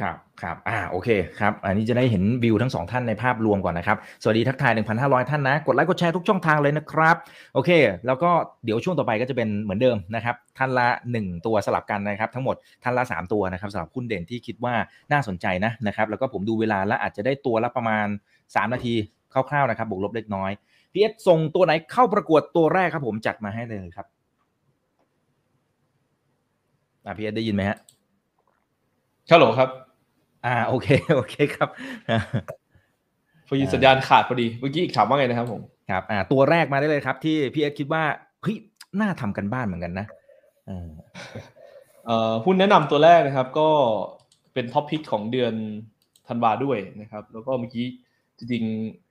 ครับครับ อ่า โอเค ครับ อันนี้จะได้เห็นวิวทั้งสองท่านในภาพรวมก่อนนะครับ สวัสดีทักทาย 1,500 ท่านนะ กดไลค์ กดแชร์ทุกช่องทางเลยนะครับ โอเค แล้วก็เดี๋ยวช่วงต่อไปก็จะเป็นเหมือนเดิมนะครับ ท่านละ 1 ตัวสลับกันนะครับ ทั้งหมดท่านละ 3 ตัวนะครับสำหรับหุ้นเด่นที่คิดว่าน่าสนใจนะนะครับ แล้วก็ผมดูเวลาแล้วอาจจะได้ตัวละประมาณ 3 นาทีคร่าวๆนะครับ บวกลบเล็กน้อย พี่เอ็กซ์ส่งตัวไหนเข้าประกวดตัวแรกครับ ผมจัดมาให้เลยครับอ่าพี่เอ็กซ์ได้ยินไหมฮะฮัลโหลครับ อ่าโอเคโอเคครับพอดีสัญญาณขาดพอดีเมื่อกี้อีกถามว่าไงนะครับผมครับอ่าตัวแรกมาได้เลยครับ ที่พี่เอ็กซ์คิดว่าเฮ้ยน่าทำการบ้านเหมือนกันนะเออเอ่อหุ้นแนะนำตัวแรกนะครับ ก็เป็นท็อปพิกของเดือนธันวาด้วยนะครับ แล้วก็เมื่อกี้จริงอืมๆ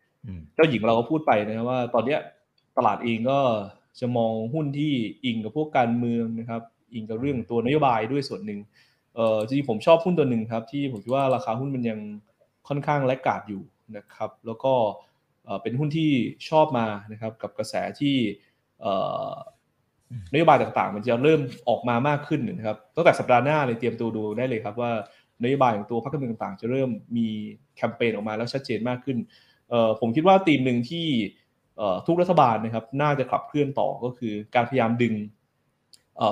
เจ้าหญิงเราก็พูดไปนะครับว่า ตอนเนี้ยตลาดเองก็จะมองหุ้นที่อิงกับพวกการเมืองนะครับ อิงกับเรื่องตัวนโยบายด้วยส่วนหนึ่งเออจริงผมชอบหุ้นตัวหนึ่งครับ ที่ผมคิดว่าราคาหุ้นมันยังค่อนข้างแลกขาดอยู่นะครับ แล้วก็เป็นหุ้นที่ชอบมานะครับ กับกระแสที่นโยบายต่างๆ มันจะเริ่มออกมามากขึ้นนะครับตั้งแต่สัปดาห์หน้าเลยเตรียมตัวดูได้เลยครับว่านโยบายของตัวพรรคการเมืองต่างๆ จะเริ่มมีแคมเปญออกมาแล้วชัดเจนมากขึ้น ผมคิดว่าธีมหนึ่งที่ทุกรัฐบาลนะครับน่าจะขับเคลื่อนต่อก็คือการพยายามดึง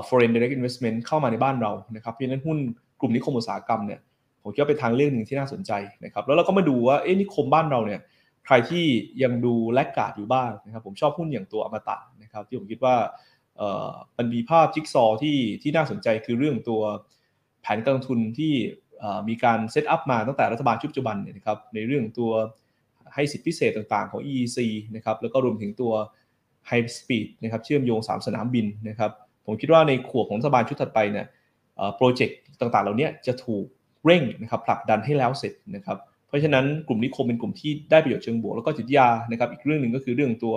foreign direct investment เข้ามาในบ้านเรานะครับเพราะฉะนั้นหุ้นกลุ่มนิคมอุตสาหกรรมเนี่ยผมคิดว่าเป็นทางเลือกหนึ่งที่น่าสนใจนะครับแล้วเราก็มาดูว่าเอ๊ะนิคมบ้านเราเนี่ยใครที่ยังดูแลกขาดอยู่บ้างนะครับผมชอบหุ้นอย่างตัวอมตะนะครับที่ผมคิดว่ามันมีภาพจิ๊กซอว์ที่ที่น่าสนใจคือเรื่องตัวแผนการลงทุนที่มีการเซตอัพมาตั้งแต่รัฐบาลชุดปัจจุบันเนี่ยนะครับในเรื่องตัว ให้สิทธิพิเศษต่างๆของ EEC นะครับแล้วก็รวมถึงตัว High Speed นะครับเชื่อมโยง 3 สนามบินนะครับผมคิดว่าในขวบของรัฐบาลชุดถัดไปเนี่ยโปรเจกต์ต่างๆ เหล่านี้จะถูกเร่งนะครับผลักดันให้แล้วเสร็จนะครับเพราะฉะนั้นกลุ่มนิคมเป็นกลุ่มที่ได้ประโยชน์เชิงบวก แล้วก็จิตยานะครับอีกเรื่องหนึ่งก็คือเรื่องตัว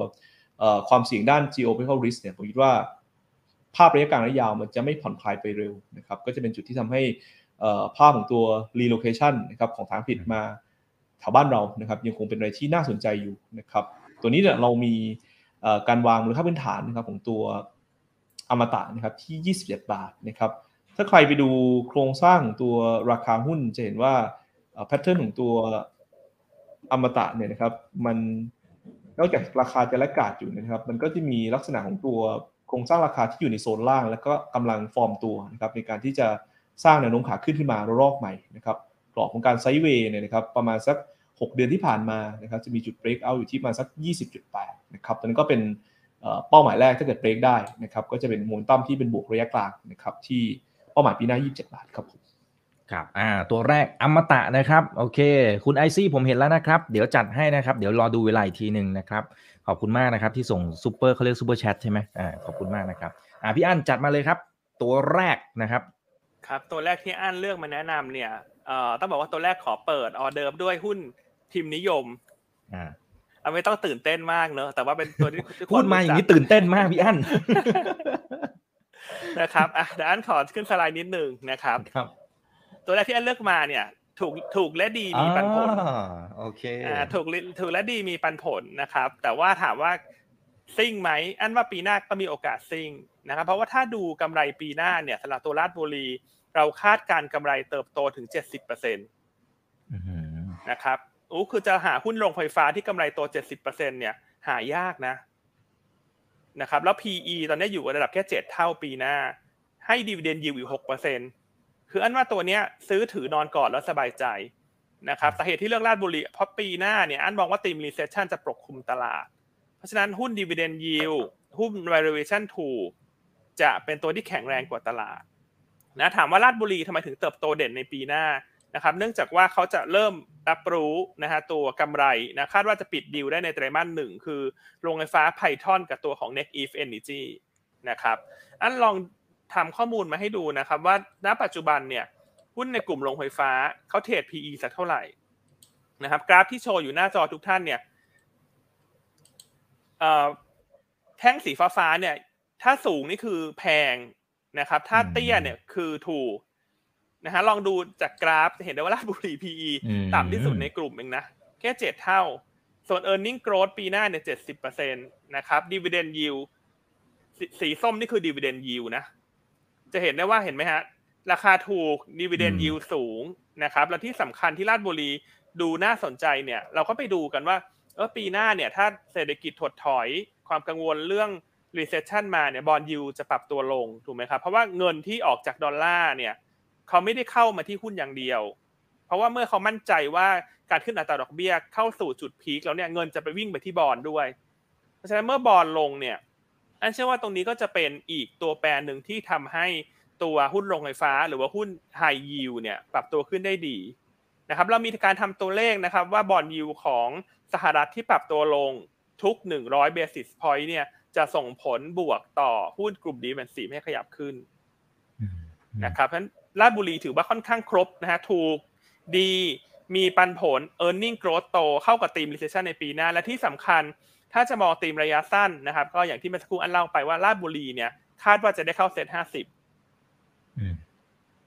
ความเสี่ยงด้าน geopolitical risk เนี่ยผมคิดว่าภาพระยะกลางระยะยาวมันจะไม่ผ่อนคลายไปเร็วนะครับก็จะเป็นจุดที่ทำให้ภาพของตัว relocation นะครับของทางผิดมา แถวบ้านเรานะครับยังคงเป็นอะไรที่น่าสนใจอยู่นะครับ ตัวนี้เนี่ยเรามีการวางมูลค่าพื้นฐานนะครับของตัวอมตะนะครับที่ 27 บาทนะครับถ้าใครไปดูโครงสร้างตัวราคาหุ้นจะเห็นว่าแพทเทิร์นของตัวอมตะเนี่ยนะครับมันนอกจากราคาจะและกาดอยู่นะครับ มันก็จะมีลักษณะของตัวโครงสร้างราคาที่อยู่ในโซนล่าง แล้วก็กำลังฟอร์มตัวนะครับในการที่จะสร้างแนวโน้มขาขึ้นที่มารอบใหม่นะครับ รอบของการไซด์เวย์เนี่ยนะครับประมาณสัก 6 เดือนที่ผ่านมานะครับจะมีจุดเบรกเอาอยู่ที่ประมาณสัก 20.8 นะครับตอนนี้นก็เป็นเป้าหมายแรกถ้าเกิดเบรกได้นะครับก็จะเป็นมูลตั้มที่เป็นบวกระยะกลางนะครับที่เป้าหมายปีหน้า 27 บาทครับผมครับอ่าตัวแรกอมตะนะครับโอเค คุณไอซี่ผมเห็นแล้วนะครับ เดี๋ยวจัดให้นะครับ เดี๋ยวรอดูเวลาอีกทีหนึ่งนะครับ ขอบคุณมากนะครับที่ส่งซูเปอร์เขาเรียก super chat ใช่ไหมอ่าขอบคุณมากนะครับอ่าพี่อั้นจัดมาเลยครับ ตัวแรกนะครับ ครับตัวแรกที่อั้นเลือกมาแนะนำเนี่ยเอ่อต้องบอกว่าตัวแรกขอเปิดออเดิร์ฟด้วยหุ้นพิมพ์นิยมอ่าเอาไม่ต้องตื่นเต้นมากเนอะแต่ว่าเป็นตัวที่ทุกคนพูดมาอย่างนี้รู้จักตื่นเต้นมากพี่อั้นนะครับอะเดี๋ยวอันขอขึ้นสไลด์นิดนึงนะครับครับ ตัวแรกที่อันเลือกมาเนี่ย ถูกถูกและดีมีปันผลอ่าโอเคอ่าถูกลิถูกและดีมีปันผลนะครับ แต่ว่าถามว่าซิ่งไหมอันว่าปีหน้าก็มีโอกาสซิ่งนะครับ เพราะว่าถ้าดูกำไรปีหน้าเนี่ยสำหรับตัวราชบุรี เราคาดการกำไรเติบโตถึง 70%นอื้อหือะครับอู้คือจะหาหุ้นโรงไฟฟ้าที่กำไรโต 70%เนี่ย หายากนะนะครับ แล้ว PE ตอนนี้อยู่ระดับแค่ 7 เท่าปีหน้า ให้ดีเวเดนยิวอยู่6%คืออั้นว่าตัวเนี้ยซื้อถือนอนก่อนแล้วสบายใจนะครับสาเหตุที่เลือกราชบุรีเพราะปีหน้าเนี่ยอั้นมองว่า theme recession จะปกคลุมตลาด เพราะฉะนั้นหุ้นดีเวเดนยิวหุ้น valuation ถูกจะเป็นตัวที่แข็งแรงกว่าตลาด นะถามว่าราชบุรีทำไมถึงเติบโตเด่นในปีหน้านะครับเนื่องจากว่าเขาจะเริ่มรับรู้นะฮะตัวกำไรนะคาดว่าจะปิดดีลได้ในไตรมาสหนึ่งคือโรงไฟฟ้าไพทอนกับตัวของ Next Eve Energy นะครับอันลองทำข้อมูลมาให้ดูนะครับว่าณปัจจุบันเนี่ยหุ้นในกลุ่มโรงไฟฟ้าเขาเทรด PE สักเท่าไหร่นะครับกราฟที่โชว์อยู่หน้าจอทุกท่านเนี่ยเอ่อแท่งสีฟ้าๆเนี่ยถ้าสูงนี่คือแพง นะครับ ถ้าเตี้ยเนี่ยคือถูกนะฮะลองดูจากกราฟจะเห็นได้ว่าราชบุรี PE อืมต่ำที่สุดในกลุ่มเองนะ แค่เจ็ดเท่า ส่วน e a r n i n g growth ปีหน้าเนี่ยเจ็ดสิบเปอร์เซ็นตนะครับ dividend yield สสีส้มนี่คือ dividend yield นะ จะเห็นได้ว่าเห็นไหมฮะ ราคาถูก dividend อืม yield สูงนะครับ แล้วที่สำคัญที่ราชบุรีดูน่าสนใจเนี่ย เราก็ไปดูกันว่าเออปีหน้าเนี่ย ถ้าเศรษฐกิจถดถอย ความกังวลเรื่อง recession มาเนี่ยบอลยูจะปรับตัวลงถูกไหมครับ เพราะว่าเงินที่ออกจากดอลลาร์เนี่ยเขาไม่ได้เข้ามาที่หุ้นอย่างเดียว เพราะว่าเมื่อเขามั่นใจว่าการขึ้นอัตราดอกเบี้ยเข้าสู่จุดพีคแล้วเนี่ยเงินจะไปวิ่งไปที่บอลด้วย เพราะฉะนั้นเมื่อบอลลงเนี่ยอันเชื่อว่าตรงนี้ก็จะเป็นอีกตัวแปรหนึ่งที่ทำให้ตัวหุ้นโรงไฟฟ้า หรือว่าหุ้นไฮยิวเนี่ยปรับตัวขึ้นได้ดีนะครับเรามีการทำตัวเลขนะครับว่าบอลยิวของสหรัฐที่ปรับตัวลงทุก 100 basis point เนี่ย จะส่งผลบวกต่อหุ้นกลุ่ม defensive ให้ขยับขึ้นอืมนะครับเพราะฉะนั้นราชบุรีถือว่าค่อนข้างครบนะฮะถูกดีมีปันผล e a r n i n g growth โตเข้ากับทีม recession ในปีหน้า และที่สำคัญถ้าจะมองธีมระยะสั้นนะครับ ก็อย่างที่เมื่อสักครู่อันเล่าไปว่าราชบุรีเนี่ย คาดว่าจะได้เข้าเซตห้าสิบอืม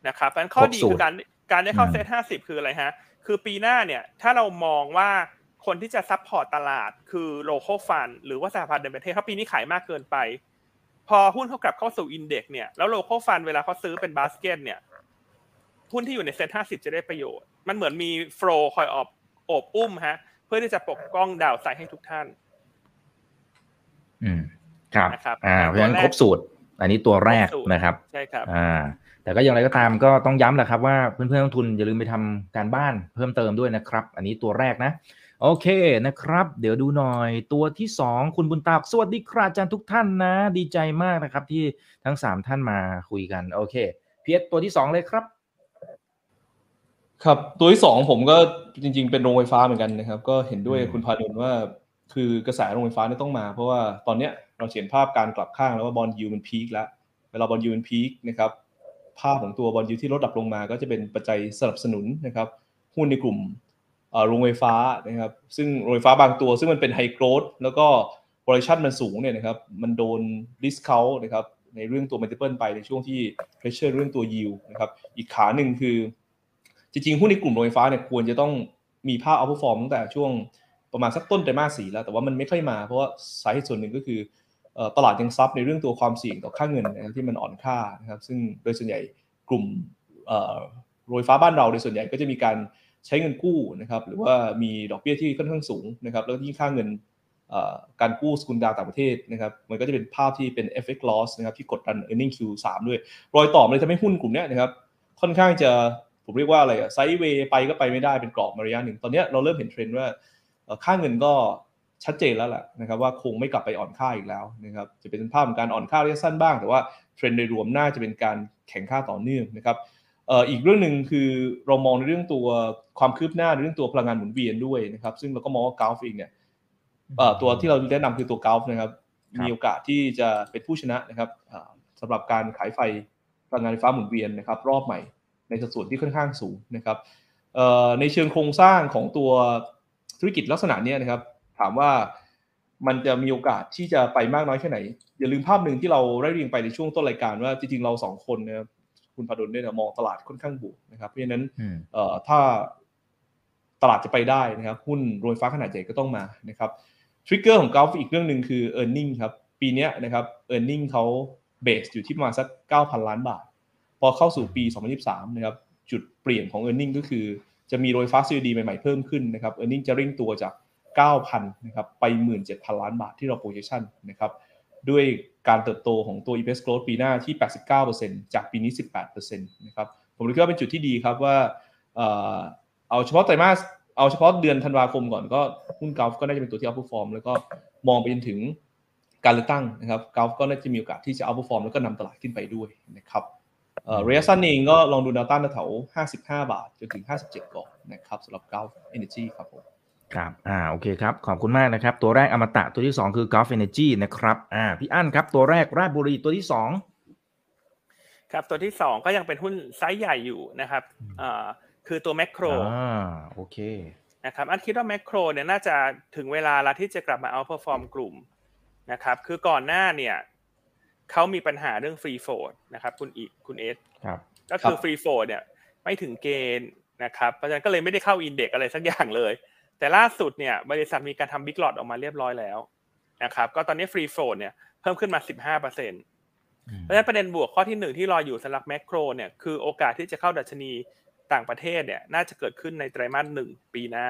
นะครับเพราะฉะนั้นข้อดีครบสูตรคือการการได้เข้าอืมเซตห้าสิบคืออะไรฮะ คือปีหน้าเนี่ย ถ้าเรามองว่า คนที่จะ support ตลาดคือ local fund หรือว่าสถาบันในประเทศเขาปีนี้ขายมากเกินไป พอหุ้นเขากลับเข้าสู่อินเด็กซ์เนี่ยแล้ว local fund เวลาเขาซื้อเป็นบาสเกตเนี่ยหุ้นที่อยู่ในเซ็นห้าสิบจะได้ประโยชน์ มันเหมือนมีโฟลคอยอบโอบอุ้มฮะ เพื่อที่จะปกป้องดาวไซด์ให้ทุกท่าน อืม ครับนะครับอ่าเพราะฉะนั้นตัวแรกครบสูตร อันนี้ตัวแรกครบสูตรนะครับ ใช่ครับ อ่า แต่ก็อย่างไรก็ตามก็ต้องย้ำแหละครับว่าเพื่อนๆนักลงทุนอย่าลืมไปทำการบ้านเพิ่มเติมด้วยนะครับ อันนี้ตัวแรกนะ โอเคนะครับ เดี๋ยวดูหน่อยตัวที่สองคุณบุญตาสวัสดีครับอาจารย์ทุกท่านนะ ดีใจมากนะครับ ที่ทั้งสามท่านมาคุยกันโอเคพี่เอสตัวที่สองเลยครับ ครับตัวที่สองผมก็จริง ๆ เป็นโรงไฟฟ้าเหมือนกันนะครับ ก็เห็นด้วยอืมคุณพาดลว่าคือกระแสโรงไฟฟ้าเนี่ยต้องมา เพราะว่าตอนเนี้ยเราเห็นภาพการกลับข้างแล้วว่า bond yield มัน peak แล้วเวลา bond yield มัน peak นะครับภาพของตัว bond yield ที่ลดดับลงมา ก็จะเป็นปัจจัยสนับสนุนนะครับหุ้นในกลุ่มเอ่อ โรงไฟฟ้านะครับซึ่งโรงไฟฟ้าบางตัว ซึ่งมันเป็น high growth แล้วก็ valuation มันสูงเนี่ยนะครับมันโดน discount นะครับในเรื่องตัว multiple ไปในช่วงที่ pressure เรื่องตัว yield นะครับอีกขาหนึ่งคือ จริงๆหุ้นในกลุ่มโรงไฟฟ้าเนี่ยควรจะต้องมีภาพ outperform ตั้งแต่ช่วงประมาณสักต้นไตรมาสสี่แล้ว แต่ว่ามันไม่ค่อยมา เพราะว่าสาเหตุส่วนหนึ่งก็คือตลาดยังซับในเรื่องตัวความเสี่ยงต่อค่าเงินนะครับที่มันอ่อนค่านะครับซึ่งโดยส่วนใหญ่กลุ่มโรงไฟฟ้าบ้านเราในส่วนใหญ่ก็จะมีการ ใช้เงินกู้นะครับหรือว่ามีดอกเบี้ยที่ค่อนข้างสูงนะครับแล้วยิ่งค่าเงินการกู้สกุลดาวต่างประเทศนะครับมันก็จะเป็นภาพที่เป็น FX loss นะครับที่กดดัน earning Q3 ด้วย รอยต่อมันเลยทำให้หุ้นกลุ่มเนี้ยนะครับค่อนข้างจะผมเรียกว่าอะไรอะไซด์เวย์ไปก็ไปไม่ได้เป็นกรอบมาระยะหนึ่ง ตอนเนี้ยเราเริ่มเห็นเทรนด์ว่าค่าเงินก็ชัดเจนแล้วแหละนะครับว่าคงไม่กลับไปอ่อนค่าอีกแล้วนะครับจะเป็นภาพของการอ่อนค่าระยะสั้นบ้าง แต่ว่าเทรนด์โดยรวมน่าจะเป็นการแข่งค่าต่อเนื่องนะครับ อ่ออีกเรื่องหนึ่งคือเรามองในเรื่องตัวความคืบหน้าในเรื่องตัวพลังงานหมุนเวียนด้วยนะครับ ซึ่งเราก็มองว่ากราฟเองเนี่ยเอ่อตัวที่เราแนะนำคือตัวกราฟนะครับครับ มีโอกาสที่จะเป็นผู้ชนะนะครับอ่าสำหรับการขายไฟพลังงานไฟฟ้าหมุนเวียนนะครับ รอบใหม่ในสัดส่วนที่ค่อนข้างสูงนะครับเอ่อในเชิงโครงสร้างของตัวธุรกิจลักษณะเนี้ยนะครับ ถามว่ามันจะมีโอกาสที่จะไปมากน้อยแค่ไหน อย่าลืมภาพหนึ่งที่เราได้เรียงไปในช่วงต้นรายการว่าจริงๆเราสองคนนะครับ คุณพาดลเนี่ยนะมองตลาดค่อนข้างบวกนะครับ เพราะฉะนั้นอืมเอ่อถ้าตลาดจะไปได้นะครับ หุ้นโรงไฟฟ้าขนาดใหญ่ก็ต้องมานะครับทริกเกอร์ของกราฟอีกเรื่องหนึ่งคือ e a r n i n g ครับ ปีเนี้ยนะครับ e a r n i n g เขาเบสอยู่ที่ประมาณสัก 9,000 ล้านบาท พอเข้าสู่ปี 2023 นะครับ จุดเปลี่ยนของ e a r n i n g ก็คือจะมีโรงไฟฟ้า COD ใหม่ๆเพิ่มขึ้นนะครับ e a r n i n g จะเร่งตัวจาก 9,000 นะครับ ไป 17,000 ล้านบาทที่เรา projection นะครับ ด้วย การเติบโตของตัว EPS growth ปีหน้าที่ 89%จากปีนี้ 18%นะครับ ผมคิดว่าเป็นจุดที่ดีครับว่าเอ่อเอาเฉพาะไตรมาสเอาเฉพาะเดือนธันวาคมก่อนก็หุ้นกราฟก็น่าจะเป็นตัวที่ outperform แล้วก็มองไปจนถึงการเลือกตั้งนะครับกราฟก็น่าจะมีโอกาสที่จะ outperform แล้วก็นำตลาดขึ้นไปด้วยนะครับเอ่อระยะสั้นเองก็ลองดูแนวต้านแถวๆ55 บาทจนถึง 57 ก่อนนะครับสำหรับกราฟ energy ครับผม ครับอ่าโอเคครับ ขอบคุณมากนะครับ ตัวแรกอมตะตัวที่ 2 คือ Gulf Energy นะครับอ่าพี่อั้นครับ ตัวแรกราชบุรีตัวที่ 2 ครับตัวที่สองก็ยังเป็นหุ้นไซส์ใหญ่อยู่นะครับอ่าคือตัวแมคโครอ่าโอเคนะครับอันคิดว่าแมคโครเนี่ยน่าจะถึงเวลาแล้วที่จะกลับมา outperform กลุ่มนะครับคือก่อนหน้าเนี่ยเขามีปัญหาเรื่อง free float นะครับคุณอีกคุณเอสครับก็คือครับ free float เนี่ยไม่ถึงเกณฑ์นะครับเพราะฉะนั้นก็เลยไม่ได้เข้า index อะไรสักอย่างเลย แต่ล่าสุดเนี่ยบริษัทมีการทำ big lot ออกมาเรียบร้อยแล้วนะครับก็ตอนนี้ free float เนี่ยเพิ่มขึ้นมา 15%เอืมพราะฉะนั้นประเด็นบวกข้อที่หนึ่งที่รออยู่สำหรับแมคโครเนี่ยคือโอกาสที่จะเข้าดัชนีต่างประเทศเนี่ยน่าจะเกิดขึ้นในไตรมาสหนึ่งปีหน้า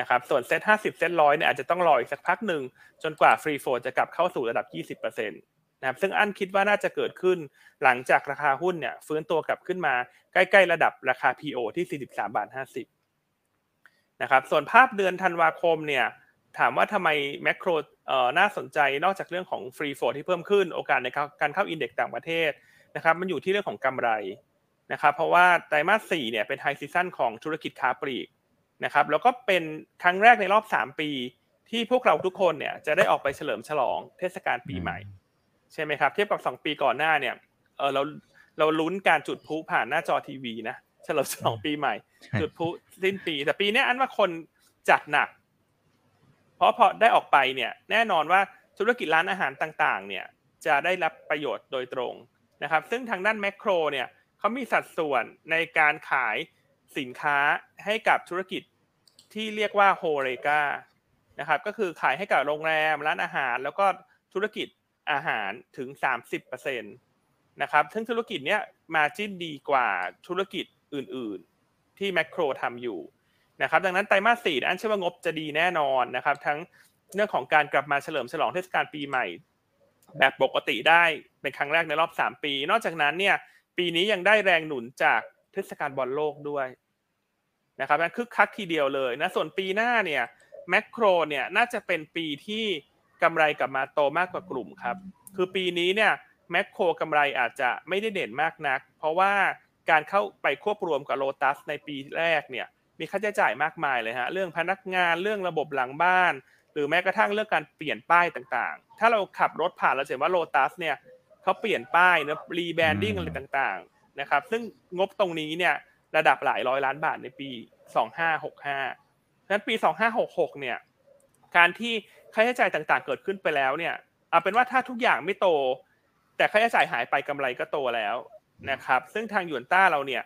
นะครับส่วนเซ็ตห้าสิบเซ็ตร้อยเนี่ยอาจจะต้องรออีกสักพักหนึ่งจนกว่า free float จะกลับเข้าสู่ระดับยี่สิบเปอร์เซ็นต์นะครับซึ่งอันคิดว่าน่าจะเกิดขึ้นหลังจากราคาหุ้นเนี่ยฟื้นตัวกลับขึ้นมาใกล้ ๆ ระดับราคา PO ที่43บาท50 นะครับส่วนภาพเดือนธันวาคมเนี่ยถามว่าทำไมแมคโครเอ่อน่าสนใจนอกจากเรื่องของ free float ที่เพิ่มขึ้นโอกาสในการเข้า index ต่างประเทศนะครับมันอยู่ที่เรื่องของกำไรนะครับเพราะว่าไตรมาส4เนี่ยเป็น high season ของธุรกิจค้าปลีกนะครับแล้วก็เป็นครั้งแรกในรอบ 3 ปี ที่พวกเราทุกคนเนี่ยจะได้ออกไปเฉลิมฉลองเทศกาลปีใหม่ ใช่ไหมครับ เทียบกับ 2 ปีก่อนหน้าเนี่ยเออเราเราลุ้นการจุดพลุผ่านหน้าจอทีวีนะเฉลิมฉลองปีใหม่ จุดพลุสิ้นปี แต่ปีเนี้ยอันว่าคนจัดหนัก เพราะพอได้ออกไปเนี่ย แน่นอนว่าธุรกิจร้านอาหารต่างๆ เนี่ย จะได้รับประโยชน์โดยตรงนะครับ ซึ่งทางด้านแมคโครเนี่ยเขามีสัดส่วนในการขายสินค้าให้กับธุรกิจที่เรียกว่าโฮเรกานะครับ ก็คือขายให้กับโรงแรมร้านอาหาร แล้วก็ธุรกิจอาหารถึง 30%นะครับ ซึ่งธุรกิจเนี้ยมาจิ้นดีกว่าธุรกิจ อื่นๆ ที่แมคโครทำอยู่นะครับดังนั้นไตรมาสสี่อันเชื่อว่างบจะดีแน่นอนนะครับ ทั้งเรื่องของการกลับมาเฉลิมฉลองเทศกาลปีใหม่ แบบปกติได้เป็นครั้งแรกในรอบ 3 ปี นอกจากนั้นเนี่ยปีนี้ยังได้แรงหนุนจากเทศกาลบอลโลกด้วยนะครับนั่นคึกคักทีเดียวเลยนะส่วนปีหน้าเนี่ยแมคโครเนี่ยน่าจะเป็นปีที่กำไรกลับมาโตมากกว่ากลุ่มครับ คือปีนี้เนี่ยแมคโครกำไรอาจจะไม่ได้เด่นมากนัก เพราะว่า การเข้าไปควบรวมกับโลตัสในปีแรกเนี่ยมีค่าใช้จ่ายมากมายเลยฮะเรื่องพนักงานเรื่องระบบหลังบ้าน หรือแม้กระทั่งเรื่องการเปลี่ยนป้ายต่างๆ ถ้าเราขับรถผ่านเราจะเห็นว่าโลตัสเนี่ยเขาเปลี่ยนป้ายนะ rebranding อืมอะไรต่างๆนะครับซึ่งงบตรงนี้เนี่ยระดับหลายร้อยล้านบาทในปี 2565นั้นปี 2566เนี่ยการที่ค่าใช้จ่ายต่างๆ เกิดขึ้นไปแล้วเนี่ยเอาเป็นว่าถ้าทุกอย่างไม่โต แต่ค่าใช้จ่ายหายไปกำไรก็โตแล้ว นะครับ ซึ่งทางหยวนต้าเราเนี่ย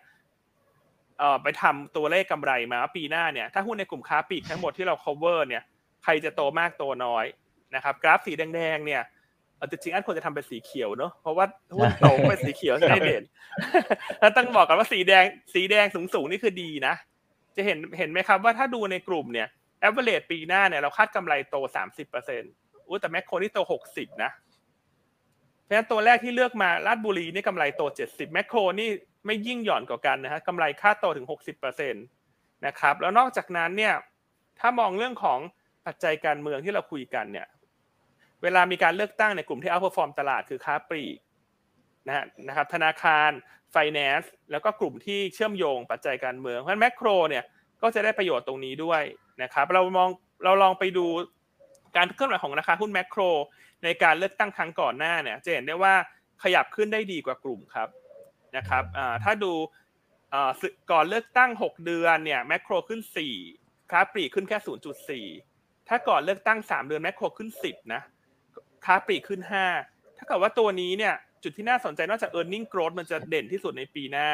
ไปทำตัวเลขกำไรมาว่าปีหน้าเนี่ยถ้าหุ้นในกลุ่มค้าปลีกทั้งหมดที่เรา cover เนี่ยใครจะโตมากโตน้อยนะครับกราฟสีแดงๆเนี่ยจริงๆอันควรจะทำเป็นสีเขียวเนอะเพราะว่าหุ้นโตเป็นสีเขียวจะได้เด่นแล้วต้องบอกกันว่าสีแดงสีแดงสูงๆนี่คือดีนะ จะเห็นเห็นไหมครับว่าถ้าดูในกลุ่มเนี่ย average ปีหน้าเนี่ยเราคาดกำไรโตสามสิบเปอร์เซ็นต์อ้แต่แมคโครนี่โตหกสิบนะ ราะฉะนั้นตัวแรกที่เลือกมาลาดบุรีนี่กำไรโตเจ็ดสิบแมคโครนี่ไม่ยิ่งหย่อนกว่ากันนะฮะกำไรค่าโตถึงหกสิบเปอร์เซ็นตนะครับแล้วนอกจากนั้นเนี่ยถ้ามองเรื่องของปัจจัยการเมืองที่เราคุยกันเนี่ยเวลามีการเลือกตั้งในกลุ่มที่ outperform ตลาดคือค้าปลีกนะฮะนะครับธนาคารไฟแนนซ์แล้วก็กลุ่มที่เชื่อมโยงปัจจัยการเมืองเพราะฉะนั้นแมคโครเนี่ยก็จะได้ประโยชน์ตรงนี้ด้วยนะครับเรามองเราลองไปดูการเคลื่อนไหวของราคาหุ้นแมคโคร ในการเลือกตั้งครั้งก่อนหน้าเนี่ยจะเห็นได้ว่าขยับขึ้นได้ดีกว่ากลุ่มครับนะครับถ้าดูก่อนเลือกตั้ง 6 เดือนเนี่ยแมคโครขึ้น 4ค้าปลีกขึ้นแค่ 0.4 ถ้าก่อนเลือกตั้ง 3 เดือนแมคโครขึ้น 10นะค้าปลีกขึ้น 5 ถ้าเกิดว่าตัวนี้เนี่ยจุดที่น่าสนใจนอกจาก e a r n i n g growth มันจะเด่นที่สุดในปีหน้า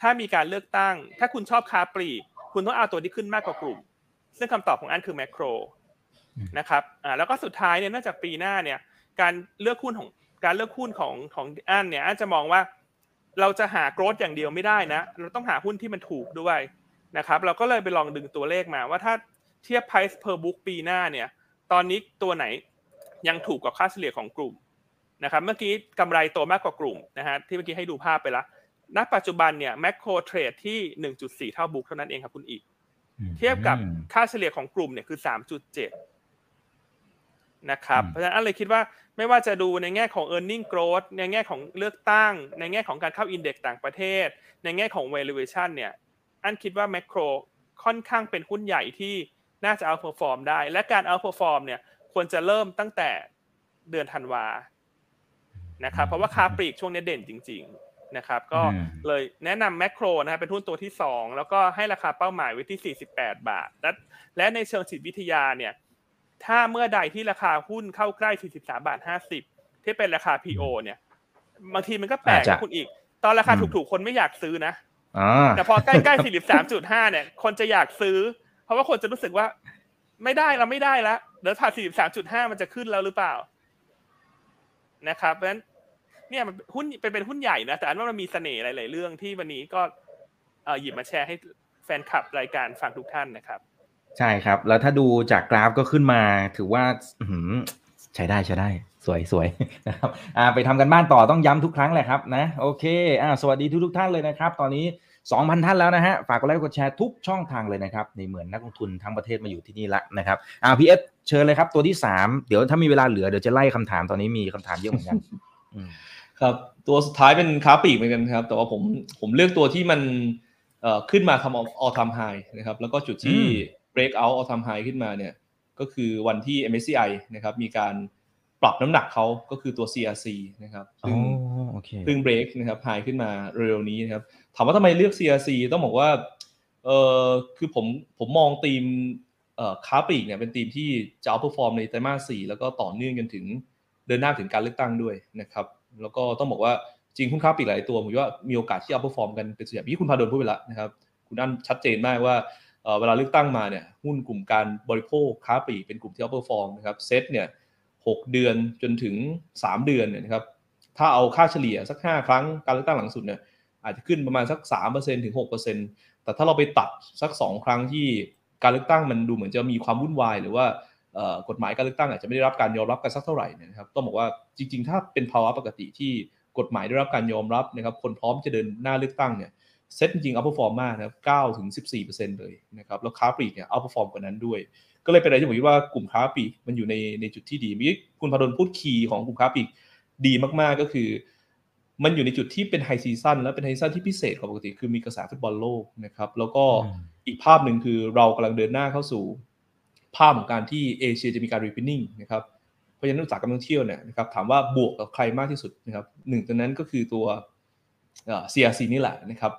ถ้ามีการเลือกตั้ง ถ้าคุณชอบค้าปลีก คุณต้องเอาตัวที่ขึ้นมากกว่ากลุ่ม ซึ่งคำตอบของอันคือแมคโคร นะครับอ่าแล้วก็สุดท้ายเนี่ยเนื่องจากปีหน้าเนี่ย การเลือกหุ้นของการเลือกหุ้นของของอันเนี่ยอันจะมองว่าเราจะหาโกรธอย่างเดียวไม่ได้นะ เราต้องหาหุ้นที่มันถูกด้วยนะครับ เราก็เลยไปลองดึงตัวเลขมาว่าถ้าเทียบ price per book ปีหน้าเนี่ย ตอนนี้ตัวไหนยังถูกกว่าค่าเฉลี่ยของกลุ่มนะครับเมื่อกี้กำไรโตมากกว่ากลุ่มนะฮะที่เมื่อกี้ให้ดูภาพไปแล้วณปัจจุบันเนี่ยแมคโครเทรดที่ 1.4 เท่าบุ๊กเท่านั้นเองครับคุณอีก เทียบกับค่าเฉลี่ยของกลุ่มเนี่ยคือ 3.7 นะครับเพราะฉะนั้นอะไรคิดว่าไม่ว่าจะดูในแง่ของ e a r n i n g growth ในแง่ของเลือกตั้ง ในแง่ของการเข้าอินเด็กซ์ต่างประเทศ ในแง่ของ valuation เนี่ยอันคิดว่าแมคโครค่อนข้างเป็นหุ้นใหญ่ที่น่าจะเอา perform ได้ และการ out perform เนี่ยควรจะเริ่มตั้งแต่เดือนธันวานะครับเพราะว่าคาปลีกช่วงนี้เด่นจริง ๆนะครับ ก็เลยแนะนำแมคโครนะครับเป็นหุ้นตัวที่ 2 แล้วก็ให้ราคาเป้าหมายไว้ที่ 48 บาท และและในเชิงจิตวิทยาเนี่ย ถ้าเมื่อใดที่ราคาหุ้นเข้าใกล้ 43 บาท 50 ที่เป็นราคา PO เนี่ย บางทีมันก็แปลกคุณอีก ตอนราคาถูกๆ คนไม่อยากซื้อนะแต่พอใกล้ๆ 43.5 เนี่ย คนจะอยากซื้อ เพราะว่าคนจะรู้สึกว่า ไม่ได้เราไม่ได้แล้วเดี๋ยวผ่าน43.5 มันจะขึ้นแล้วหรือเปล่า นะครับเพราะฉะนั้นเนี่ยมันหุ้นเป็นเป็นหุ้นใหญ่นะ แต่อันว่ามันมีเสน่ห์หลาย ๆ เรื่องที่วันนี้ก็หยิบมาแชร์ให้แฟนคลับรายการฟังทุกท่านนะครับ ใช่ครับ แล้วถ้าดูจากกราฟก็ขึ้นมาถือว่าใช้ได้ใช้ได้สวยสวยนะครับอ่าไปทำการบ้านต่อต้องย้ำทุกครั้งแหละครับนะโอเคอ่าสวัสดีทุกทุกท่านเลยนะครับ ตอนนี้ 2,000 ท่านแล้วนะฮะฝากกดไลค์กดแชร์ทุกช่องทางเลยนะครับในเหมือนนักลงทุนทั้งประเทศมาอยู่ที่นี่ละนะครับอ่าพี่เอสเชิญเลยครับ ตัวที่ 3 เดี๋ยวถ้ามีเวลาเหลือเดี๋ยวจะไล่คำถามตอนนี้มีคำถามเยอะเหมือนกันครับตัวสุดท้ายเป็นค้าปลีกเหมือนกันครับ แต่ว่าผมผมเลือกตัวที่มันเอ่อขึ้นมาทำ all time high นะครับ แล้วก็จุดที่ break out all time high ขึ้นมาเนี่ยก็คือวันที่ MSCI นะครับมีการปรับน้ำหนักเขาก็คือตัว CRC นะครับซึ่งซึ่ง break นะครับ high ขึ้นมาเร็วนี้นะครับถามว่าทำไมเลือก CRC ต้องบอกว่าเออคือผมผมมองธีมเอ่อค้าปลีกเนี่ยเป็นธีมที่จะ outperform ในไตรมาสสี่แล้วก็ต่อเนื่องกันถึงเดินหน้าถึงการเลือกตั้งด้วยนะครับแล้วก็ต้องบอกว่าจริงหุ้นค้าปลีกหลายตัวผมว่ามีโอกาสที่ outperform กันเป็นส่วนใหญ่ที่คุณพาดลพูดไปแล้วนะครับคุณอั้นชัดเจนมากว่า เวลาเลือกตั้งมาเนี่ยหุ้นกลุ่มการบริโภคค้าปลีกเป็นกลุ่มที่ outperform นะครับเซ็ตเนี่ยหเดือนจนถึง 3 เดือนเนี่ยนะครับถ้าเอาค่าเฉลี่ยสัก 5 ครั้งการเลือกตั้งหลังสุดเนี่ยอาจจะขึ้นประมาณสัก 3%ถึง 6%แต่ถ้าเราไปตัดสัก 2 ครั้งที่การเลือกตั้งมันดูเหมือนจะมีความวุ่นวาย หรือว่ากฎหมายการเลือกตั้งอาจจะไม่ได้รับการยอมรับกันสักเท่าไหร่นะครับต้องบอกว่าจริง ๆ ถ้าเป็นภาวะปกติที่กฎหมายได้รับการยอมรับนะครับคนพร้อมจะเดินหน้าเลือกตั้งเนี่ย เซ็ตจริงๆ outperform มากนะครับ9ถึง14%เลยนะครับ แล้วค้าปลีกเนี่ย outperform กว่านั้นด้วย ก็เลยเป็นอะไรที่ผมคิดว่ากลุ่มค้าปลีกมันอยู่ในในจุดที่ดีมีคุณพดลพูด key ของกลุ่มค้าปลีกดีมากๆก็คือ มันอยู่ในจุดที่เป็น high season และเป็น high season ที่พิเศษกว่าปกติ คือมีกระแสฟุตบอลโลกนะครับ แล้วก็อีกภาพหนึ่งคือเรากำลังเดินหน้าเข้าสู่ ภาพของการที่เอเชียจะมีการ reopening นะครับเพราะฉะนั้นอุตสาหกรรมท่องเที่ยวเนี่ยนะครับถามว่าบวกกับใครมากที่สุดนะครับหนึ่งตัวนั้นก็คือตัว CRC นี่แหละนะครับ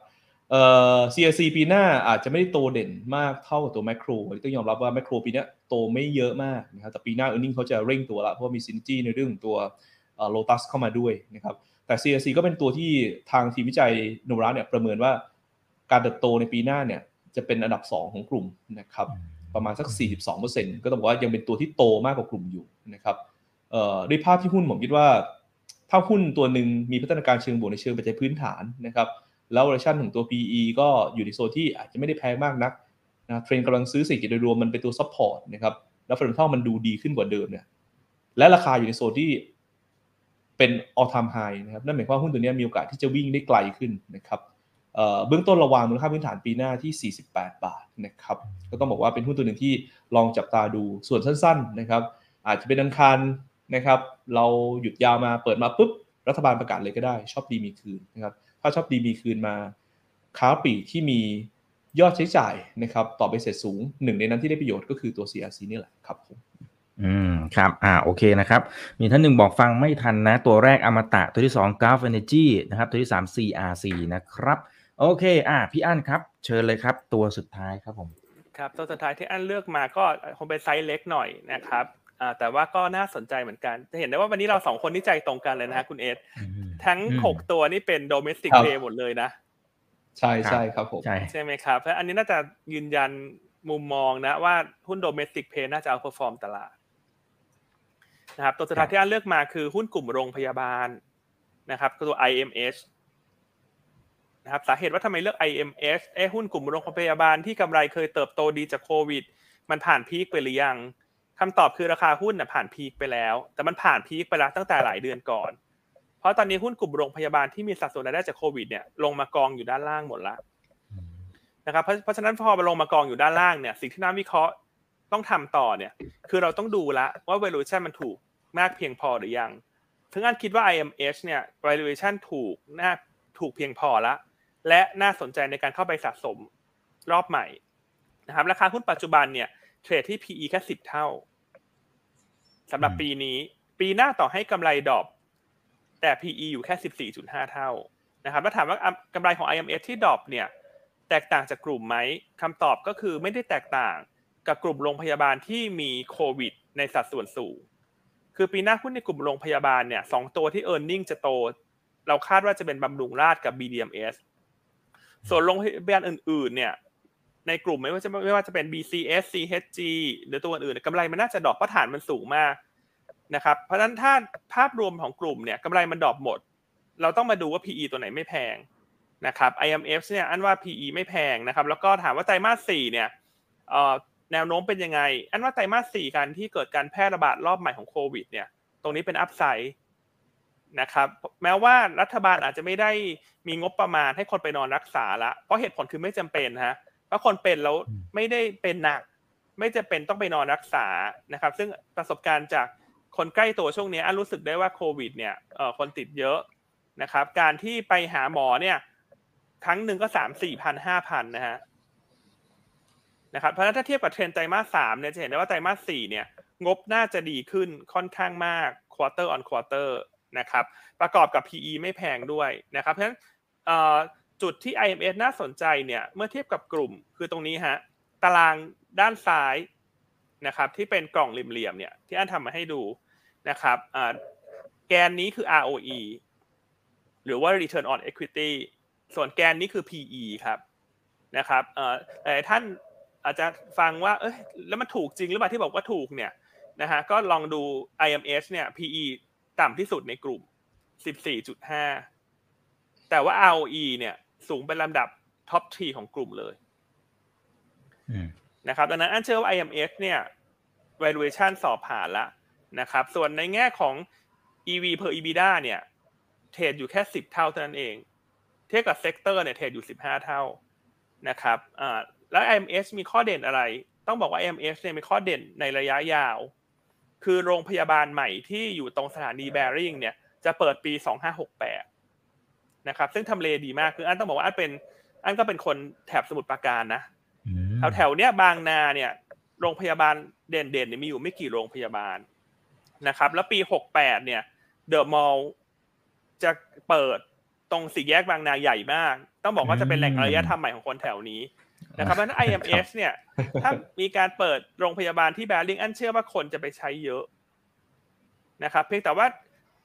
เอ่อ CRC ปีหน้าอาจจะไม่ได้โตเด่นมากเท่ากับตัวแมคโครต้องยอมรับว่าแมคโครปีนี้โตไม่เยอะมากนะครับแต่ปีหน้า e a r n i n g เขาจะเร่งตัวละเพราะมี synergy ในเรื่องของตัวโลตัสเข้ามาด้วยนะครับแต่ CRC ก็เป็นตัวที่ทางทีมวิจัยโนราเนี่ยประเมินว่าการเติบโตในปีหน้าเนี่ยจะเป็นอันดับ 2 ของกลุ่มนะครับประมาณสัก 42%ก็ต้องบอกว่ายังเป็นตัวที่โตมากกว่ากลุ่มอยู่นะครับเอ่อด้วยภาพที่หุ้นผมคิดว่า ถ้าหุ้นตัวหนึ่งมีพัฒนาการเชิงบวกในเชิงปัจจัยพื้นฐานนะครับ แล้ว valuation ของตัว PE ก็อยู่ในโซนที่อาจจะไม่ได้แพงมากนักนะเทรนกำลังซื้อเศรษฐกิจโดยรวมมันเป็นตัว support นะครับแล้ว fundamental มันดูดีขึ้นกว่าเดิมเนี่ยและราคาอยู่ในโซนที่เป็น all time high นะครับนั่นหมายความว่าหุ้นตัวนี้มีโอกาสที่จะวิ่งได้ไกลขึ้นนะครับเอ่อเบื้องต้นระวางมูลค่าพื้นฐานปีหน้าที่ 48 บาทนะครับก็ต้องบอกว่าเป็นหุ้นตัวหนึ่งที่ลองจับตาดูส่วนสั้นๆนะครับอาจจะเป็นอังคารนะครับ เราหยุดยาวมาเปิดมาปุ๊บ รัฐบาลประกาศเลยก็ได้ชอบดีมีคืนนะครับ ถ้าชอบดีมีคืนมาค้าปลีกที่มียอดใช้จ่ายนะครับต่อไปเสร็จสูงหนึ่งในนั้นที่ได้ประโยชน์ก็คือตัว CRC นี่แหละครับผมอืมครับ อ่า โอเคนะครับ มีท่านหนึ่งบอกฟังไม่ทันนะ ตัวแรกอมตะ ตัวที่สองกัลฟ์ Energy นะครับ ตัวที่สาม CRC นะครับ โอเค อ่า พี่อั้นครับ เชิญเลยครับ ตัวสุดท้ายครับผม ครับ ตัวสุดท้ายที่อันเลือกมาก็คงเป็นไซส์เล็กหน่อยนะครับ อ่า แต่ว่าก็น่าสนใจเหมือนกัน จะเห็นได้ว่าวันนี้เราสองคนนี่ใจตรงกันเลยนะฮะคุณเอส ทั้งอืมหกตัวนี่เป็น domestic ครับ play หมดเลยนะ ใช่ใช่ครับผมใช่ใช่ไหมครับเพราะอันนี้น่าจะยืนยันมุมมองนะ ว่าหุ้น domestic play น่าจะ outperform ตลาดนะครับตัวสุดท้ายที่อันเลือกมาคือหุ้นกลุ่มโรงพยาบาลนะครับคือตัว IMH นะครับสาเหตุว่าทำไมเลือก IMH เอ้หุ้นกลุ่มโรงพยาบาลที่กำไรเคยเติบโตดีจากโควิด มันผ่าน peak ไปหรือยังคำตอบคือราคาหุ้นน่ะผ่าน peak ไปแล้ว แต่มันผ่าน peak ไปแล้วตั้งแต่หลายเดือนก่อน เพราะตอนนี้หุ้นกลุ่มโรงพยาบาลที่มีสัดส่วนรายได้จากโควิดเนี่ยลงมากองอยู่ด้านล่างหมดละนะครับเพราะเพราะฉะนั้นพอมาลงมากองอยู่ด้านล่างเนี่ยสิ่งที่นักวิเคราะห์ต้องทำต่อเนี่ยคือเราต้องดูละว่า valuation มันถูกมากเพียงพอหรือยังถึงอันคิดว่า IMH เนี่ย valuation ถูกน่าถูกเพียงพอละและน่าสนใจในการเข้าไปสะสมรอบใหม่นะครับราคาหุ้นปัจจุบันเนี่ยเทรดที่ PE แค่สิบเท่าสำหรับปีนี้ ปีหน้าต่อให้กำไรดรอป แต่ PE อยู่แค่ 14.5 เท่านะครับแล้วถามว่ากำไรของ IMF ที่ดรอปเนี่ยแตกต่างจากกลุ่มไหมคำตอบก็คือไม่ได้แตกต่างกับกลุ่มโรงพยาบาลที่มีโควิด ในสัดส่วนสูง คือปีหน้าหุ้นในกลุ่มโรงพยาบาลเนี่ยสองตัวที่ e a r n i n g จะโต เราคาดว่าจะเป็นบำรุงราชกับ BDMs ส่วนโรงพยาบาลอื่นๆเนี่ยในกลุ่มไม่ว่าจะไม่ว่าจะเป็น BCH CHG หรือตัวอื่นๆกำไรมันน่าจะ drop เพราะฐานมันสูงมาก นะครับเพราะฉะนั้นถ้าภาพรวมของกลุ่มเนี่ยกำไรมันดรอปหมด เราต้องมาดูว่า PE ตัวไหนไม่แพงนะครับ IMF เนี่ยอันว่า PE ไม่แพงนะครับ แล้วก็ถามว่าไตรมาสสี่เนี่ยแนวโน้มเป็นยังไง อันว่าไตรมาสสี่การที่เกิดการแพร่ระบาดรอบใหม่ของโควิด เนี่ย ตรงนี้เป็นอัพไซด์นะครับ แม้ว่ารัฐบาลอาจจะไม่ได้มีงบประมาณให้คนไปนอนรักษาละ เพราะเหตุผลคือไม่จำเป็นฮะ เพราะคนเป็นแล้วไม่ได้เป็นหนัก ไม่จะเป็นต้องไปนอนรักษานะครับ ซึ่งประสบการณ์จาก คนใกล้ตัวช่วงนี้อันรู้สึกได้ว่าโควิดเนี่ยคนติดเยอะนะครับ การที่ไปหาหมอเนี่ย ครั้งหนึ่งก็สามสี่พันห้าพันนะฮะนะครับเพราะฉะนั้นถ้าเทียบกับเทรนไตรมาสสามเนี่ยจะเห็นได้ว่าไตรมาสสี่เนี่ย งบน่าจะดีขึ้นค่อนข้างมาก quarter on quarter นะครับประกอบกับ PE ไม่แพงด้วยนะครับเพราะฉะนั้นจุดที่ IMF น่าสนใจเนี่ยเมื่อเทียบกับกลุ่มคือตรงนี้ฮะตารางด้านซ้ายนะครับที่เป็นกล่องเหลี่ยมๆเนี่ยที่อันทำมาให้ดู นะครับแกนนี้คือ ROE หรือว่า return on equity ส่วนแกนนี้คือ PE ครับนะครับแต่ท่านอาจจะฟังว่าเอ้ยแล้วมันถูกจริงหรือเปล่าที่บอกว่าถูกเนี่ยนะฮะก็ลองดู IMH เนี่ย PE ต่ำที่สุดในกลุ่ม 14.5 แต่ว่า ROE เนี่ยสูงเป็นลำดับ top three ของกลุ่มเลยนะครับดังนั้นอันเชื่อว่า IMH เนี่ย valuation สอบผ่านแล้ว นะครับ ส่วนในแง่ของ EV per EBITDA เนี่ย trade อยู่แค่ 10 เท่าเท่านั้นเอง เทียบกับ sector เนี่ย trade อยู่ 15 เท่านะครับอ่าแล้ว IMS มีข้อเด่นอะไร ต้องบอกว่า IMS เนี่ยมีข้อเด่นในระยะยาว คือโรงพยาบาลใหม่ที่อยู่ตรงสถานีแบริ่งเนี่ยจะเปิดปี 2568นะครับ ซึ่งทำเลดีมาก คืออันต้องบอกว่าอันเป็น อันก็เป็นคนแถบสมุทรปราการนะ แถวแถวเนี้ยบางนาเนี่ย โรงพยาบาลเด่นๆเนี่ยมีอยู่ไม่กี่โรงพยาบาล นะครับ แล้วปี 68 เนี่ยเดอะมอลล์จะเปิดตรงสี่แยกบางนาใหญ่มาก ต้องบอกว่าจะเป็นแหล่งอารยธรรมใหม่ของคนแถวนี้นะครับเพราะฉะนั้น IMS เนี่ย ถ้ามีการเปิดโรงพยาบาลที่แบริ่งอันเชื่อว่าคนจะไปใช้เยอะนะครับเพียงแต่ว่า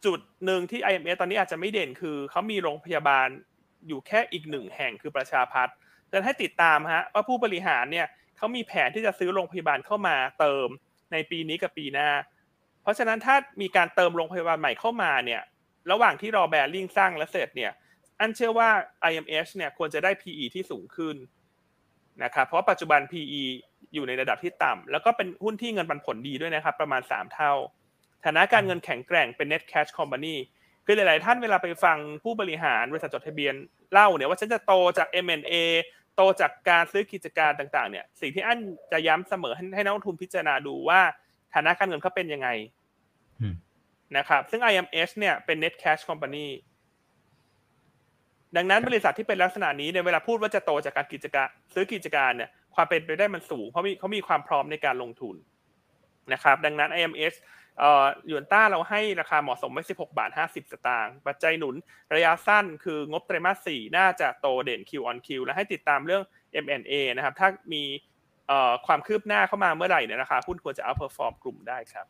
จุดหนึ่งที่ IMS ตอนนี้อาจจะไม่เด่นคือเขามีโรงพยาบาลอยู่แค่อีกหนึ่งแห่งคือประชาพัฒน์ดังนั้นให้ติดตามฮะว่าผู้บริหารเนี่ยเขามีแผนที่จะซื้อโรงพยาบาลเข้ามาเติมในปีนี้กับปีหน้าเพ ราะฉะนั้นถ้ามีการเติมโรงพยาบาลใหม่เข้ามาเนี่ยระหว่างที่รอแบริ่งสร้างและเสร็จเนี่ยอันเชื่อว่า IMH เนี่ยควรจะได้ PE ที่สูงขึ้นนะครับเพราะปัจจุบัน PE อยู่ในระดับที่ต่ำแล้วก็เป็นหุ้นที่เงินปันผลดีด้วยนะครับประมาณ 3 เท่าฐานะการเงินแข็งแกร่งเป็น net cash company คือหลาย ๆ ท่านเวลาไปฟังผู้บริหารบริษัทจดทะเบียนเล่าเนี่ยว่าฉันจะโตจาก M&A โตจากการซื้อกิจการต่าง ๆ เนี่ยสิ่งที่อันจะย้ำเสมอให้นักลงทุนพิจารณาดูว่าฐานะการเงินเขาเป็นยังไง นะครับ ซึ่ง IMS เนี่ยเป็น net cash company ดังนั้นบริษัทที่เป็นลักษณะนี้เนี่ยเวลาพูดว่าจะโตจากการกิจการซื้อกิจการเนี่ยความเป็นไปได้มันสูง เพราะมีเขามีความพร้อมในการลงทุนนะครับ ดังนั้น IMS เอ่อยูนต้าเราให้ราคาเหมาะสมไว้ 16 บาท 50 สตางค์ ปัจจัยหนุนระยะสั้นคืองบไตรมาส 4 น่าจะโตเด่น Q on Q และให้ติดตามเรื่อง M&A นะครับ ถ้ามีเอ่อความคืบหน้าเข้ามาเมื่อไหร่เนี่ยราคาหุ้นควรจะ outperform กลุ่มได้ครับ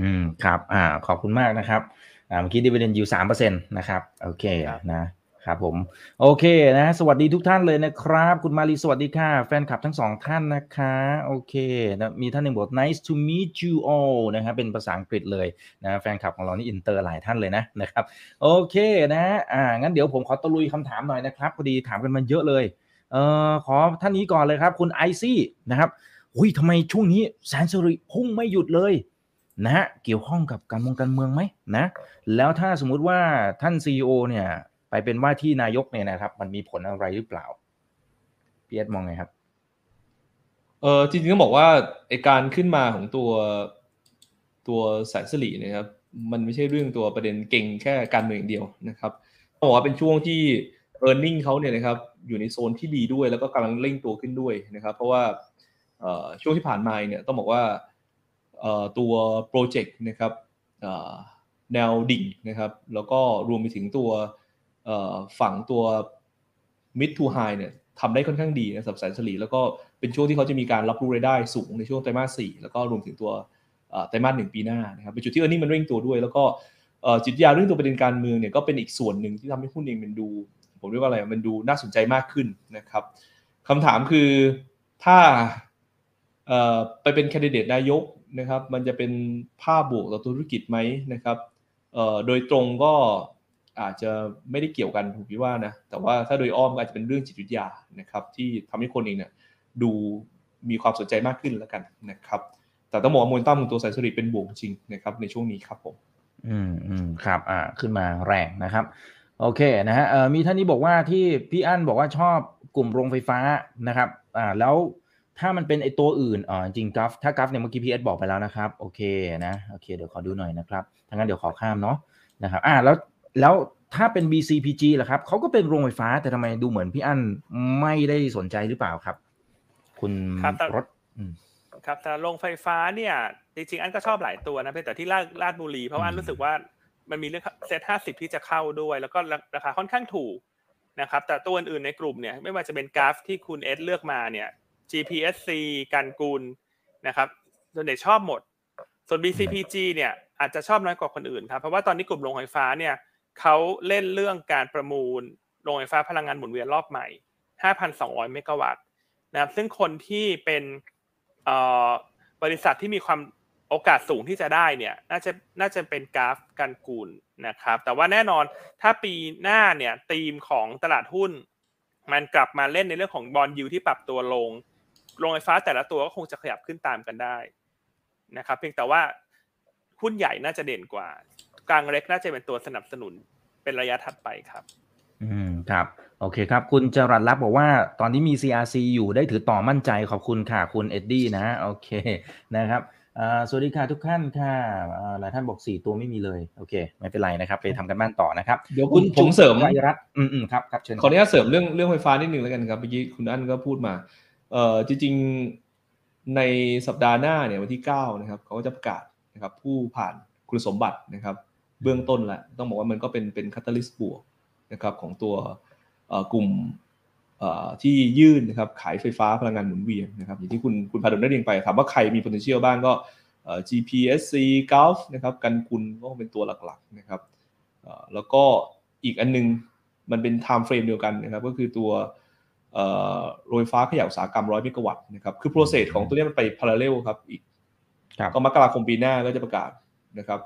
อืมครับอ่าขอบคุณมากนะครับอ่าเมื่อกี้ดิวิเดนยูสามเปอร์เซ็นต์นะครับโอเคนะครับผมโอเคนะสวัสดีทุกท่านเลยนะครับ คุณมารีสวัสดีค่ะ แฟนคลับทั้งสองท่านนะคะโอเคนะมีท่านหนึ่งบอก nice to meet you all นะครับเป็นภาษาอังกฤษเลยนะแฟนคลับของเรานี่อินเตอร์หลายท่านเลยนะนะครับโอเคนะอ่างั้นเดี๋ยวผมขอตะลุยคำถามหน่อยนะครับพอดีถามกันมาเยอะเลยเอ่อขอท่านนี้ก่อนเลยครับ คุณไอซี่นะครับอุ้ยทำไมช่วงนี้แสนสิริพุ่งไม่หยุดเลย นะฮะเกี่ยวข้องกับการเมืองการเมืองไหมนะแล้วถ้าสมมุติว่าท่านซีอเนี่ยไปเป็นว่าที่นายกเนี่ยนะครับ มันมีผลอะไรหรือเปล่าพี่เอสมองไงครับเออจริงๆต้องบอกว่าไอการขึ้นมาของตัวตัวแสนสิรินะครับมันไม่ใช่เรื่องตัวประเด็นเก่งแค่การเมืองอย่างเดียวนะครับต้องบอกว่าเป็นช่วงที่ e a r n i n g เขาเนี่ยนะครับอยู่ในโซนที่ดีด้วยแล้วก็กำลังเร่งตัวขึ้นด้วยนะครับ เพราะว่าช่วงที่ผ่านมาเนี่ยต้องบอกว่า ตัวโปรเจกต์นะครับแนวดิ่งนะครับ แล้วก็รวมไปถึงตัวฝั่งตัว mid to high เนี่ยทำได้ค่อนข้างดีนะสำหรับแสนสลีแล้วก็เป็นช่วงที่เขาจะมีการรับรู้รายได้สูงในช่วงไตรมาสสี่แล้วก็รวมถึงตัวไตรมาสหนึ่งปีหน้านะครับเป็นจุดที่เออร์นี่มันเร่งตัวด้วย แล้วก็จิตยาเรื่องตัวประเด็นการเมืองเนี่ยก็เป็นอีกส่วนหนึ่งที่ทำให้หุ้นเองมันดู ผมเรียกว่าอะไรมันดูน่าสนใจมากขึ้นนะครับคำถามคือถ้าไปเป็นแคนดิเดตนายกนะครับ มันจะเป็นภาพบวกต่อธุรกิจไหมนะครับโดยตรงก็อาจจะไม่ได้เกี่ยวกันผมคิดว่านะแต่ว่าถ้าโดยอ้อมก็อาจจะเป็นเรื่องจิตวิทยานะครับ ที่ทำให้คนเองเนี่ยดูมีความสนใจมากขึ้นแล้วกันนะครับ แต่ต้องบอกว่ามูลต้าของตัวสายสริเป็นบวกจริงนะครับ ในช่วงนี้ครับผมอืมอืมครับอ่าขึ้นมาแรงนะครับ โอเคนะฮะเอ่อมีท่านนี้บอกว่าที่พี่อั้นบอกว่าชอบกลุ่มโรงไฟฟ้านะครับอ่าแล้ว ถ้ามันเป็นไอตัวอื่นอ๋อจริงกราฟถ้ากราฟเนี่ยเมื่อกี้พีเอสบอกไปแล้วนะครับ โอเคนะโอเคเดี๋ยวขอดูหน่อยนะครับทั้างนั้นเดี๋ยวขอข้ามเนาะนะครับอ่าแล้วแล้วถ้าเป็น BCPG ล่ะครับเขาก็เป็นโรงไฟฟ้าแต่ทำไมดูเหมือนพี่อั้นไม่ได้สนใจหรือเปล่าครับ คุณรถครับแต่โรงไฟฟ้าเนี่ย จริงๆ อันก็ชอบหลายตัวนะเพียงแต่ที่ลาดลาดบุรี เพราะว่าอันรู้สึกว่ามันมีเรื่องเซ็ตห้าสิบที่จะเข้าด้วย แล้วก็ราคาค่อนข้างถูกนะครับ แต่ตัวอื่นในกลุ่มเนี่ยไม่ว่าจะเป็นกราฟที่คุณเอสเลือกมาเนี่ย GPSC กันกูลนะครับส่วนใหญ่ชอบหมด ส่วน BCPG เนี่ยอาจจะชอบน้อยกว่าคนอื่นครับ เพราะว่าตอนนี้กลุ่มโรงไฟฟ้าเนี่ยเขาเล่นเรื่องการประมูลโรงไฟฟ้าพลังงานหมุนเวียนรอบใหม่ 5,200 เมกะวัตต์นะครับ ซึ่งคนที่เป็นบริษัทที่มีความโอกาสสูงที่จะได้เนี่ยน่าจะน่าจะเป็นกราฟการกูลนะครับ แต่ว่าแน่นอนถ้าปีหน้าเนี่ยธีมของตลาดหุ้น มันกลับมาเล่นในเรื่องของบอลยูที่ปรับตัวลง โรงไฟฟ้าแต่ละตัวก็คงจะขยับขึ้นตามกันได้นะครับเพียงแต่ว่าหุ้นใหญ่น่าจะเด่นกว่า กลางเล็กน่าจะเป็นตัวสนับสนุนเป็นระยะถัดไปครับ อืมครับโอเคครับ คุณจรัสรับบอกว่าตอนนี้มี CRC อยู่ได้ถือต่อมั่นใจขอบคุณค่ะคุณเอ็ดดี้นะโอเคนะครับสวัสดีค่ะทุกท่านค่ะหลายท่านบอกสี่ตัวไม่มีเลยโอเค ไม่เป็นไรนะครับ ไปทำการบ้านต่อนะครับเดี๋ยวคุณผมเสริมไยรัตอืมอืมครับครับเชิญขออนุญาตเสริมเรื่องเรื่องไฟฟ้านิดนึงแล้วกันครับเมื่อกี้คุณอั้นก็พูดมา เอ่อจริงๆในสัปดาห์หน้าเนี่ยวันที่9นะครับเขาก็จะประกาศนะครับผู้ผ่านคุณสมบัตินะครับเบื้องต้นแหละต้องบอกว่ามันก็เป็นเป็น catalyst บวกนะครับของตัวกลุ่มที่ยื่นนะครับขายไฟฟ้าพลังงานหมุนเวียนนะครับอย่างที่คุณคุณพาดลได้เรียนไปถามว่าใครมี potential บ้างก็ GPSC Gulf นะครับกันกุลก็เป็นตัวหลักๆนะครับแล้วก็อีกอันนึงมันเป็น time frame เดียวกันนะครับก็คือตัว โรงไฟฟ้าขยายอุตสาหกรรมร้อยเมกะวัตต์นะครับคือ process ของตัวนี้มันไป parallel ครับอีกก็มกราคมปีหน้าก็จะประกาศนะครับ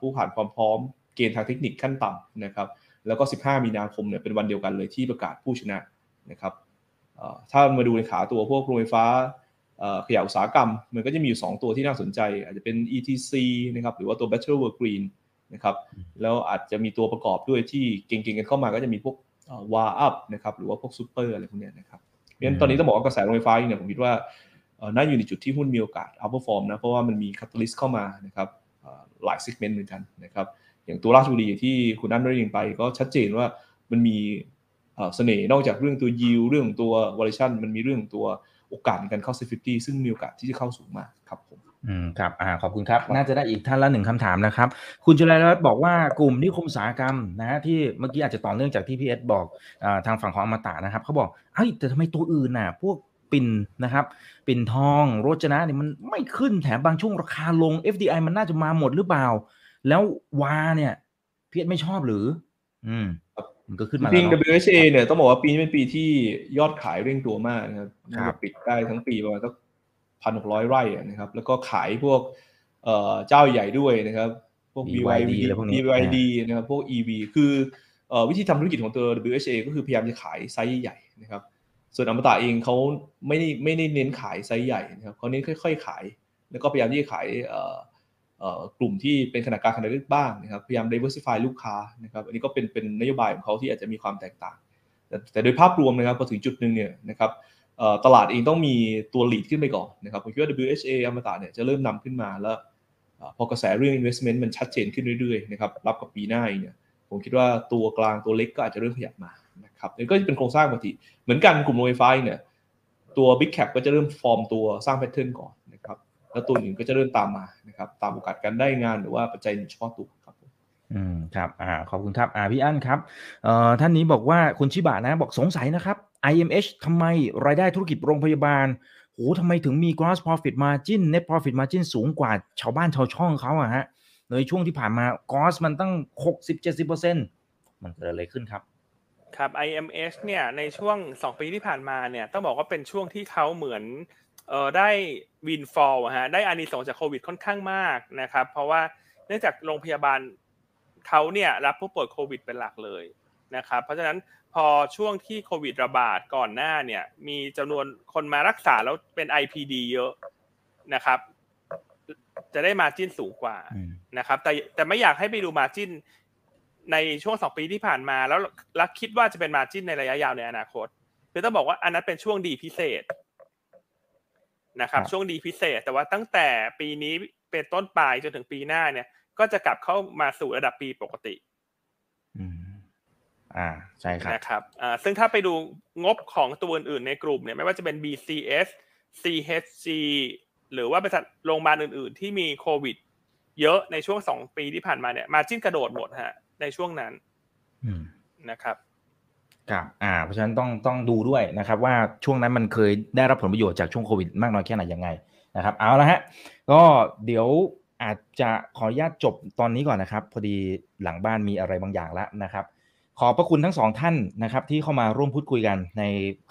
ผู้ผ่านความพร้อมเกณฑ์ทางเทคนิคขั้นต่ำนะครับแล้วก็ 15 มีนาคมเนี่ยเป็นวันเดียวกันเลยที่ประกาศผู้ชนะนะครับถ้ามาดูในขาตัวพวกโรงไฟฟ้าขยะอุตสาหกรรม มันก็จะมีอยู่ 2 ตัวที่น่าสนใจ อาจจะเป็น ETC นะครับหรือว่าตัว Battery World Green นะครับแล้วอาจจะมีตัวประกอบด้วยที่เก่งๆกันเข้ามาก็จะมีพวก วาอัพนะครับหรือว่าพวกซูเปอร์อะไรพวกนี้นะครับเพราะฉะนั้นตอนนี้ต้องบอกว่ากระแสโรงไฟฟ้าเนี่ยผมคิดว่าน่าอยู่ในจุดที่หุ้นมีโอกาส outperform นะเพราะว่ามันมี catalyst เข้ามานะครับหลาย segment เหมือนกันนะครับอย่างตัวราชบุรีที่คุณอั้นได้เรียนไป ก็ชัดเจนว่ามันมีเสน่ห์นอกจากเรื่องตัวยิวเรื่องตัววอลเลชันมันมีเรื่องตัวโอกาสในการเข้า SET50 ซึ่งมีโอกาสที่จะเข้าสูงมากครับผม อืมครับอ่าขอบคุณครับ น่าจะได้อีกท่านละหนึ่งคำถามนะครับ คุณจุไรรัตน์บอกว่ากลุ่มนิคมอุตสาหกรรมนะฮะที่เมื่อกี้อาจจะต่อเนื่องจากที่พี่เอสบอกอ่าทางฝั่งของอมตะนะครับเขาบอกเฮ้ยแต่ทำไมตัวอื่นน่ะ พวกปิ่นนะครับ ปิ่นทองโรจนะเนี่ยมันไม่ขึ้นแถมบางช่วงราคาลง FDI มันน่าจะมาหมดหรือเปล่า แล้ววาเนี่ยพีเอสไม่ชอบหรือ อืมมันก็ขึ้นมาจริง WHA เนี่ยต้องบอกว่าปีนี้เป็นปีที่ยอดขายเร่งตัวมากนะครับปิดได้ทั้งปีประมาณสัก พันหกร้อยไร่นะครับ แล้วก็ขายพวกเจ้าใหญ่ด้วยนะครับ พวก BYD BYD นะครับ พวก EV คือวิธีทำธุรกิจของตัว WHA ก็คือพยายามจะขายไซส์ใหญ่นะครับ ส่วนอมตะเองเขาไม่ได้ไม่ได้เน้นขายไซส์ใหญ่นะครับเขาเน้นค่อย ๆ ขาย แล้วก็พยายามที่จะขายกลุ่มที่เป็นขนาดกลางขนาดเล็กบ้างนะครับ พยายาม diversify ลูกค้านะครับ อันนี้ก็เป็นเป็นนโยบายของเขาที่อาจจะมีความแตกต่าง แต่แต่โดยภาพรวมนะครับพอถึงจุดหนึ่งเนี่ยนะครับ ตลาดเองต้องมีตัว lead ขึ้นไปก่อนนะครับผมคิดว่า WHA อมตะเนี่ยจะเริ่มนำขึ้นมาแล้วพอกระแสเรื่อง investment มันชัดเจนขึ้นเรื่อยๆนะครับรับกับปีหน้าเนี่ยผมคิดว่าตัวกลางตัวเล็กก็อาจจะเริ่มขยับมานะครับนี่ก็จะเป็นโครงสร้างปกติ เหมือนกันกลุ่มโรงไฟฟ้าเนี่ยตัว big cap ก็จะเริ่มฟอร์มตัวสร้างแพทเทิร์นก่อนนะครับแล้วตัวอื่นก็จะเริ่มตามมานะครับตามโอกาสการได้งานหรือว่าปัจจัยเฉพาะตัวครับอืมครับอ่าขอบคุณครับอ่าพี่อั้นครับเอ่อท่านนี้บอกว่าคุณชิบะนะบอกสงสัยนะครับ IMH ทำไมรายได้ธุรกิจโรงพยาบาลโหทำไมถึงมี gross profit margin net profit margin สูงกว่าชาวบ้านชาวช่องเขาอะฮะในช่วงที่ผ่านมา gross มันตั้ง 60-70%มันเกิดอะไรขึ้นครับครับ IMH เนี่ยในช่วง 2 ปีที่ผ่านมาเนี่ยต้องบอกว่าเป็นช่วงที่เขาเหมือนเอ่อได้วินฟอลฮะได้อานิสงจากโควิดค่อนข้างมากนะครับ เพราะว่าเนื่องจากโรงพยาบาลเขาเนี่ยรับผู้ป่วยโควิดเป็นหลักเลยนะครับ เพราะฉะนั้น พอช่วงที่โควิดระบาดก่อนหน้าเนี่ย มีจำนวนคนมารักษาแล้วเป็น IPD เยอะนะครับ จะได้มาจิ้นสูงกว่านะครับ แต่แต่ไม่อยากให้ไปดูมาจิ้นในช่วงสองปีที่ผ่านมา แล้วแล้วคิดว่าจะเป็นมาจิ้นในระยะยาวในอนาคตคือต้องบอกว่าอันนั้นเป็นช่วงดีพิเศษนะครับ ช่วงดีพิเศษ แต่ว่าตั้งแต่ปีนี้เป็นต้นปลายจนถึงปีหน้าเนี่ย ก็จะกลับเข้ามาสู่ระดับปีปกติ อ่าใช่ครับนะครับอ่าซึ่งถ้าไปดูงบของตัวอื่นๆในกลุ่มเนี่ยไม่ว่าจะเป็น BCS CHG หรือว่าบริษัทโรงพยาบาลอื่นๆ ที่มีโควิด เยอะในช่วงสองปีที่ผ่านมาเนี่ยมาจิ้นกระโดดหมดฮะในช่วงนั้นนะครับครับอ่าเพราะฉะนั้นต้องต้องดูด้วยนะครับ ว่าช่วงนั้นมันเคยได้รับผลประโยชน์จากช่วงโควิดมากน้อยแค่ไหนยังไงนะครับ เอาละฮะก็เดี๋ยวอาจจะขออนุญาตจบตอนนี้ก่อนนะครับ พอดีหลังบ้านมีอะไรบางอย่างแล้วนะครับ ขอบพระคุณทั้งสองท่านนะครับ ที่เข้ามาร่วมพูดคุยกันใน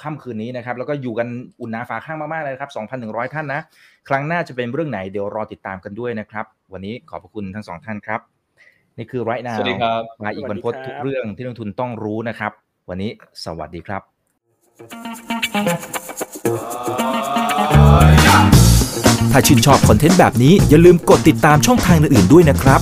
ค่ำคืนนี้นะครับ แล้วก็อยู่กันอุ่นหนาฝาข้างมากๆเลยครับ2,100 ท่านนะ ครั้งหน้าจะเป็นเรื่องไหนเดี๋ยวรอติดตามกันด้วยนะครับ วันนี้ขอบพระคุณทั้งสองท่านครับ นี่คือไรนาสวัสดีครับมาอีกวันพดทุกเรื่องที่นักทุนต้องรู้นะครับ วันนี้สวัสดีครับ ถ้าชื่นชอบคอนเทนต์แบบนี้อย่าลืมกดติดตามช่องทางอื่นๆด้วยนะครับ